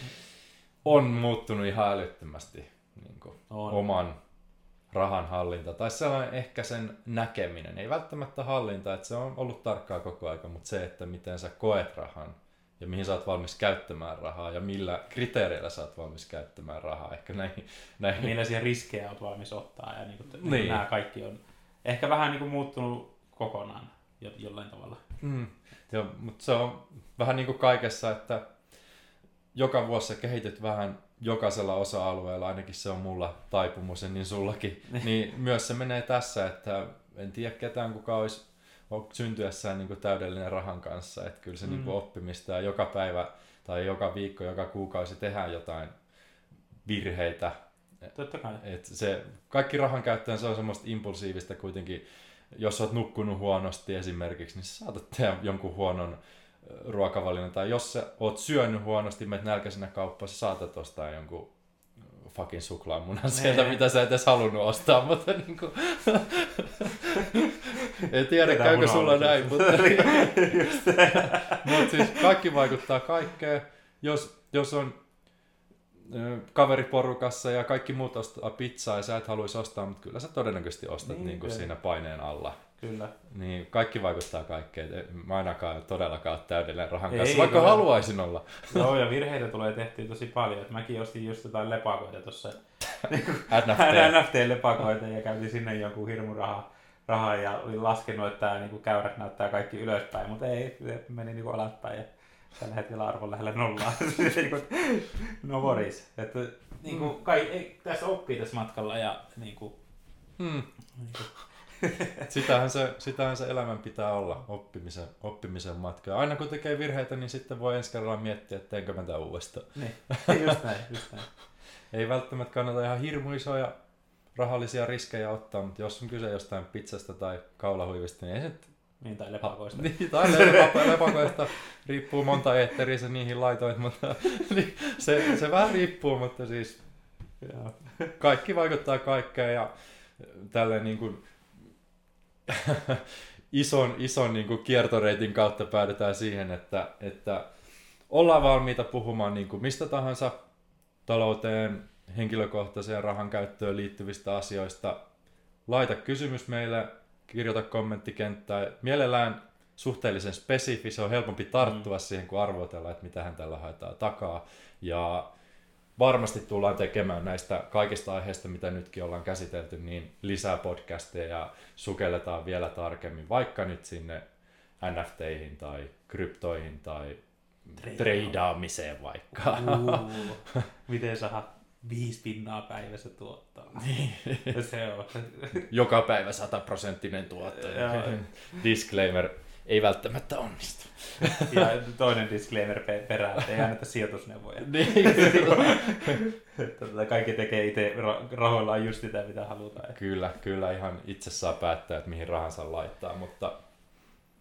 on muuttunut ihan älyttömästi niin kuin on. oman rahan hallinta. Tai sellainen ehkä sen näkeminen. Ei välttämättä hallinta, että se on ollut tarkkaa koko aika, mutta se, että miten sä koet rahan ja mihin sä oot valmis käyttämään rahaa ja millä kriteereillä sä oot valmis käyttämään rahaa. Ehkä näihin, näihin... Millaisia riskejä oot valmis ottaa ja niin kuin, niin. nämä kaikki on ehkä vähän niin kuin muuttunut kokonaan jollain tavalla. Mm. Joo, mutta se on vähän niin kuin kaikessa, että joka vuosi sä kehityt vähän jokaisella osa-alueella, ainakin se on mulla taipumus ja niin sullakin, niin myös se menee tässä, että en tiedä ketään kuka olisi syntyessään niin kuin täydellinen rahan kanssa, että kyllä se niinku mm. niin kuin oppimista ja joka päivä tai joka viikko, joka kuukausi tehdään jotain virheitä. Totta kai. Et se, kaikki rahan käyttäjän se on semmoista impulsiivista kuitenkin, jos olet nukkunut huonosti esimerkiksi, niin saatat tehdä jonkun huonon ruokavalinnan, tai jos sä oot syönyt huonosti, menet nälkäisenä kauppaan, sä saatat ostaa jonkun fucking suklaamunan sieltä, nee. mitä sä et edes halunnut ostaa, mutta niin kuin... en tiedä, käykö sulla näin, mutta... mutta siis kaikki vaikuttaa kaikkeen. Jos, jos on kaveriporukassa ja kaikki muut ostaa pizzaa ja sä et haluaisi ostaa, mutta kyllä sä todennäköisesti ostat niin, niin kuin siinä paineen alla. Kyllä. Niin kaikki vaikuttaa kaikkeen. Mä ainakaan todellakaan ole täydellinen rahan kanssa, Ei, vaikka kyllä. haluaisin olla. Joo, ja virheitä tulee tehtyä tosi paljon. Et mäkin ostin just jotain lepakoita tuossa. NFT. NFT-lepakoita ja käytin sinne joku hirmu raha, rahaa ja olin laskenut, että tämä niinku käyrät näyttää kaikki ylöspäin, mutta ei, meni niinku alaspäin. Ja tällä hetkellä arvo lähellä nollaa. Niinku, no voris. Että, niinku, mm. kai, ei, tässä oppii tässä matkalla ja niinku, hmm. niinku, sitähän, se, sitähän se elämän pitää olla, oppimisen, oppimisen matka. Aina kun tekee virheitä, niin sitten voi ensi kerralla miettiä, että teenkö mä tämän uudestaan. Niin, just näin, just näin. Ei välttämättä kannata ihan hirmu isoja rahallisia riskejä ottaa, mutta jos on kyse jostain pizzasta tai kaulahuivista, niin ei se niin, tai lepakoista. Niin, tai lepakoista, lepakoista. riippuu monta eetteriä se niihin laitoit, mutta niin, se, se vähän riippuu, mutta siis kaikki vaikuttaa kaikkeen ja tälleen niin kuin, ison, ison niin kuin kiertoreitin kautta päädytään siihen, että, että ollaan valmiita puhumaan niin kuin mistä tahansa talouteen, henkilökohtaiseen rahan käyttöön liittyvistä asioista. Laita kysymys meille, kirjoita kommenttikenttää. Mielellään suhteellisen spesifi, se on helpompi tarttua mm. siihen, kuin arvotella, että mitä hän tällä haetaan takaa. Ja varmasti tullaan tekemään näistä kaikista aiheista, mitä nytkin ollaan käsitelty, niin lisää podcasteja ja sukelletaan vielä tarkemmin, vaikka nyt sinne NFTihin tai kryptoihin tai treidaamiseen vaikka. Uh, miten saa viisi pinnaa päivässä tuottaa. Niin. Se on. Joka päivä sataprosenttinen tuotto. Disclaimer, ei välttämättä onnistu. Ja toinen disclaimer perään, että ei anneta sijoitusneuvoja. niin, että kaikki tekee itse rahoillaan just sitä, mitä halutaan. Kyllä, kyllä ihan itse saa päättää, että mihin rahansa laittaa, mutta...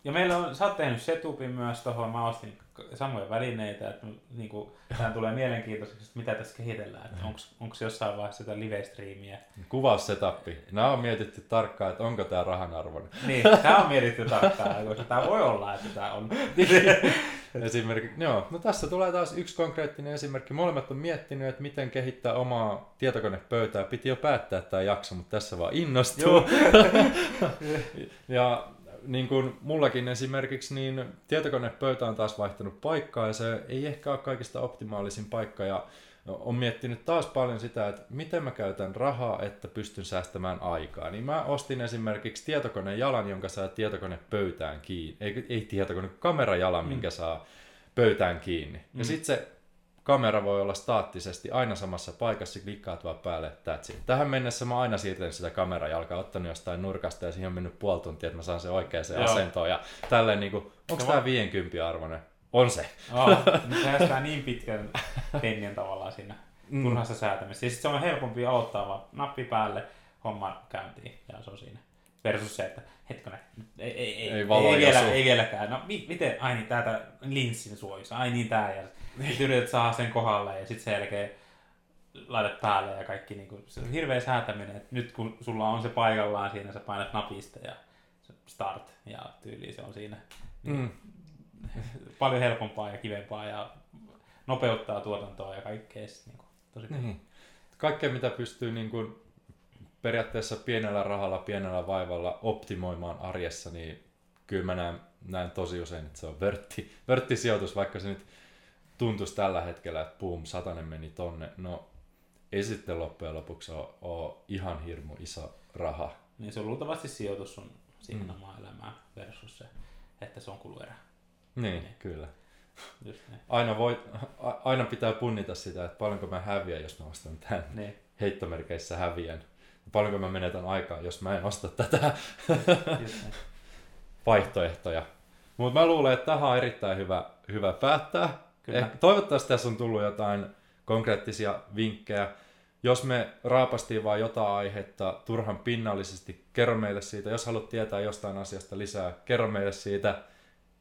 Ja meillä on, sä oot tehnyt setupin myös tuohon, mä ostin samoja välineitä, että niin kuin, tämä tulee mielenkiintoiseksi, että mitä tässä kehitellään, että onko jossain vaiheessa sitä live-striimiä. Kuvaussetappi. Nämä on mietitty tarkkaan, että onko tämä rahan arvon. Niin, tämä on mietitty tarkkaan, koska tämä voi olla, että tämä on. Esimerkiksi, joo, no tässä tulee taas yksi konkreettinen esimerkki. Molemmat on miettinyt, että miten kehittää omaa tietokonepöytää. Piti jo päättää tämä jakso, mutta tässä vaan innostuu. ja niin kuin mullakin esimerkiksi, niin tietokonepöytä on taas vaihtanut paikkaa ja se ei ehkä ole kaikista optimaalisin paikka ja on miettinyt taas paljon sitä, että miten mä käytän rahaa, että pystyn säästämään aikaa. Niin mä ostin esimerkiksi tietokonejalan, jonka saa tietokonepöytään kiinni. Ei, ei tietokone, kamerajalan, mm. minkä saa pöytään kiinni. Mm. Ja sitten se kamera voi olla staattisesti aina samassa paikassa, klikkaat vaan päälle, that's it. Tähän mennessä mä oon aina siirtänyt sitä kamerajalkaa, ottanut jostain nurkasta ja siihen on mennyt puoli tuntia, että mä saan sen oikeaan asentoon. Ja tälleen niinku, onko tää 50 arvoinen? On se. Oh, nyt säästää niin pitkän pennin tavallaan siinä mm. turhassa säätämisessä. Ja sitten se on helpompi aloittaa vaan nappi päälle, homma käyntiin ja se on siinä. Versus se, että hetkonen, ei, ei, ei, ei, ei, vielä, ei vieläkään. No mi, miten, ai niin, täältä linssin suojissa, ai niin tää. Ja sitten yrität saada sen kohdalle ja sitten sen jälkeen laitat päälle ja kaikki. Niin kuin, se on hirveä säätäminen. Että nyt kun sulla on se paikallaan siinä, sä painat napista ja start ja tyyli se on siinä. Niin mm. Paljon helpompaa ja kivempaa ja nopeuttaa tuotantoa ja kaikkea. Niin kuin, tosi niin. Kaikkea mitä pystyy niin kuin, periaatteessa pienellä rahalla, pienellä vaivalla optimoimaan arjessa, niin kyllä mä näen, näen tosi usein, että se on vörtti, vörtti sijoitus, vaikka se nyt tuntuisi tällä hetkellä, että boom, satanen meni tonne. No ei sitten loppujen lopuksi ole, ole ihan hirmu iso raha. Niin se on luultavasti sijoitus sun siihen mm. omaan elämään versus se, että se on kuluerä. Niin, niin. kyllä. Just niin. Aina, voi, aina pitää punnita sitä, että paljonko mä häviän, jos mä ostan tämän. Niin. Heittomerkeissä häviän. Paljonko mä menetän aikaa, jos mä en osta tätä vaihtoehtoja. Mutta mä luulen, että tähän on erittäin hyvä, hyvä päättää. Kyllä. Eh, toivottavasti tässä on tullut jotain konkreettisia vinkkejä. Jos me raapastiin vain jotain aihetta turhan pinnallisesti, kerro meille siitä. Jos haluat tietää jostain asiasta lisää, kerro meille siitä.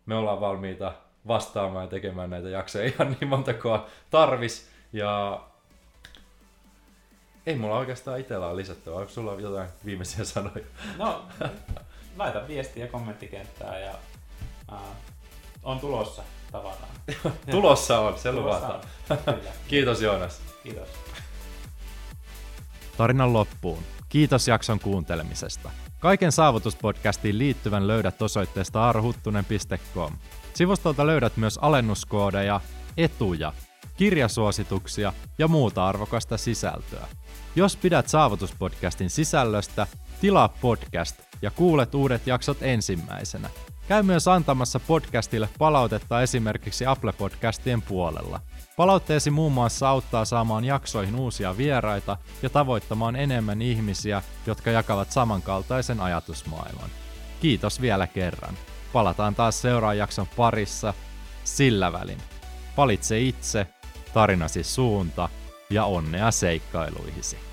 Me ollaan valmiita vastaamaan ja tekemään näitä jaksoja ihan niin monta kuin tarvis. Ja ei mulla oikeastaan itsellä ole lisättävää. Onko sulla jotain viimeisiä sanoja? No, laita viestiä kommenttikenttään ja uh, on tulossa tavataan. Tulossa on, se luvataan. Kiitos Joonas. Kiitos. Tarinan loppuun. Kiitos jakson kuuntelemisesta. Kaiken saavutuspodcastiin liittyvän löydät osoitteesta arhuttunen.com. Sivustolta löydät myös alennuskoodeja, etuja, kirjasuosituksia ja muuta arvokasta sisältöä. Jos pidät saavutuspodcastin sisällöstä, tilaa podcast ja kuulet uudet jaksot ensimmäisenä – Käy myös antamassa podcastille palautetta esimerkiksi Apple Podcastien puolella. Palautteesi muun muassa auttaa saamaan jaksoihin uusia vieraita ja tavoittamaan enemmän ihmisiä, jotka jakavat samankaltaisen ajatusmaailman. Kiitos vielä kerran. Palataan taas seuraavan jakson parissa. Sillä välin. Valitse itse, tarinasi suunta ja onnea seikkailuihisi.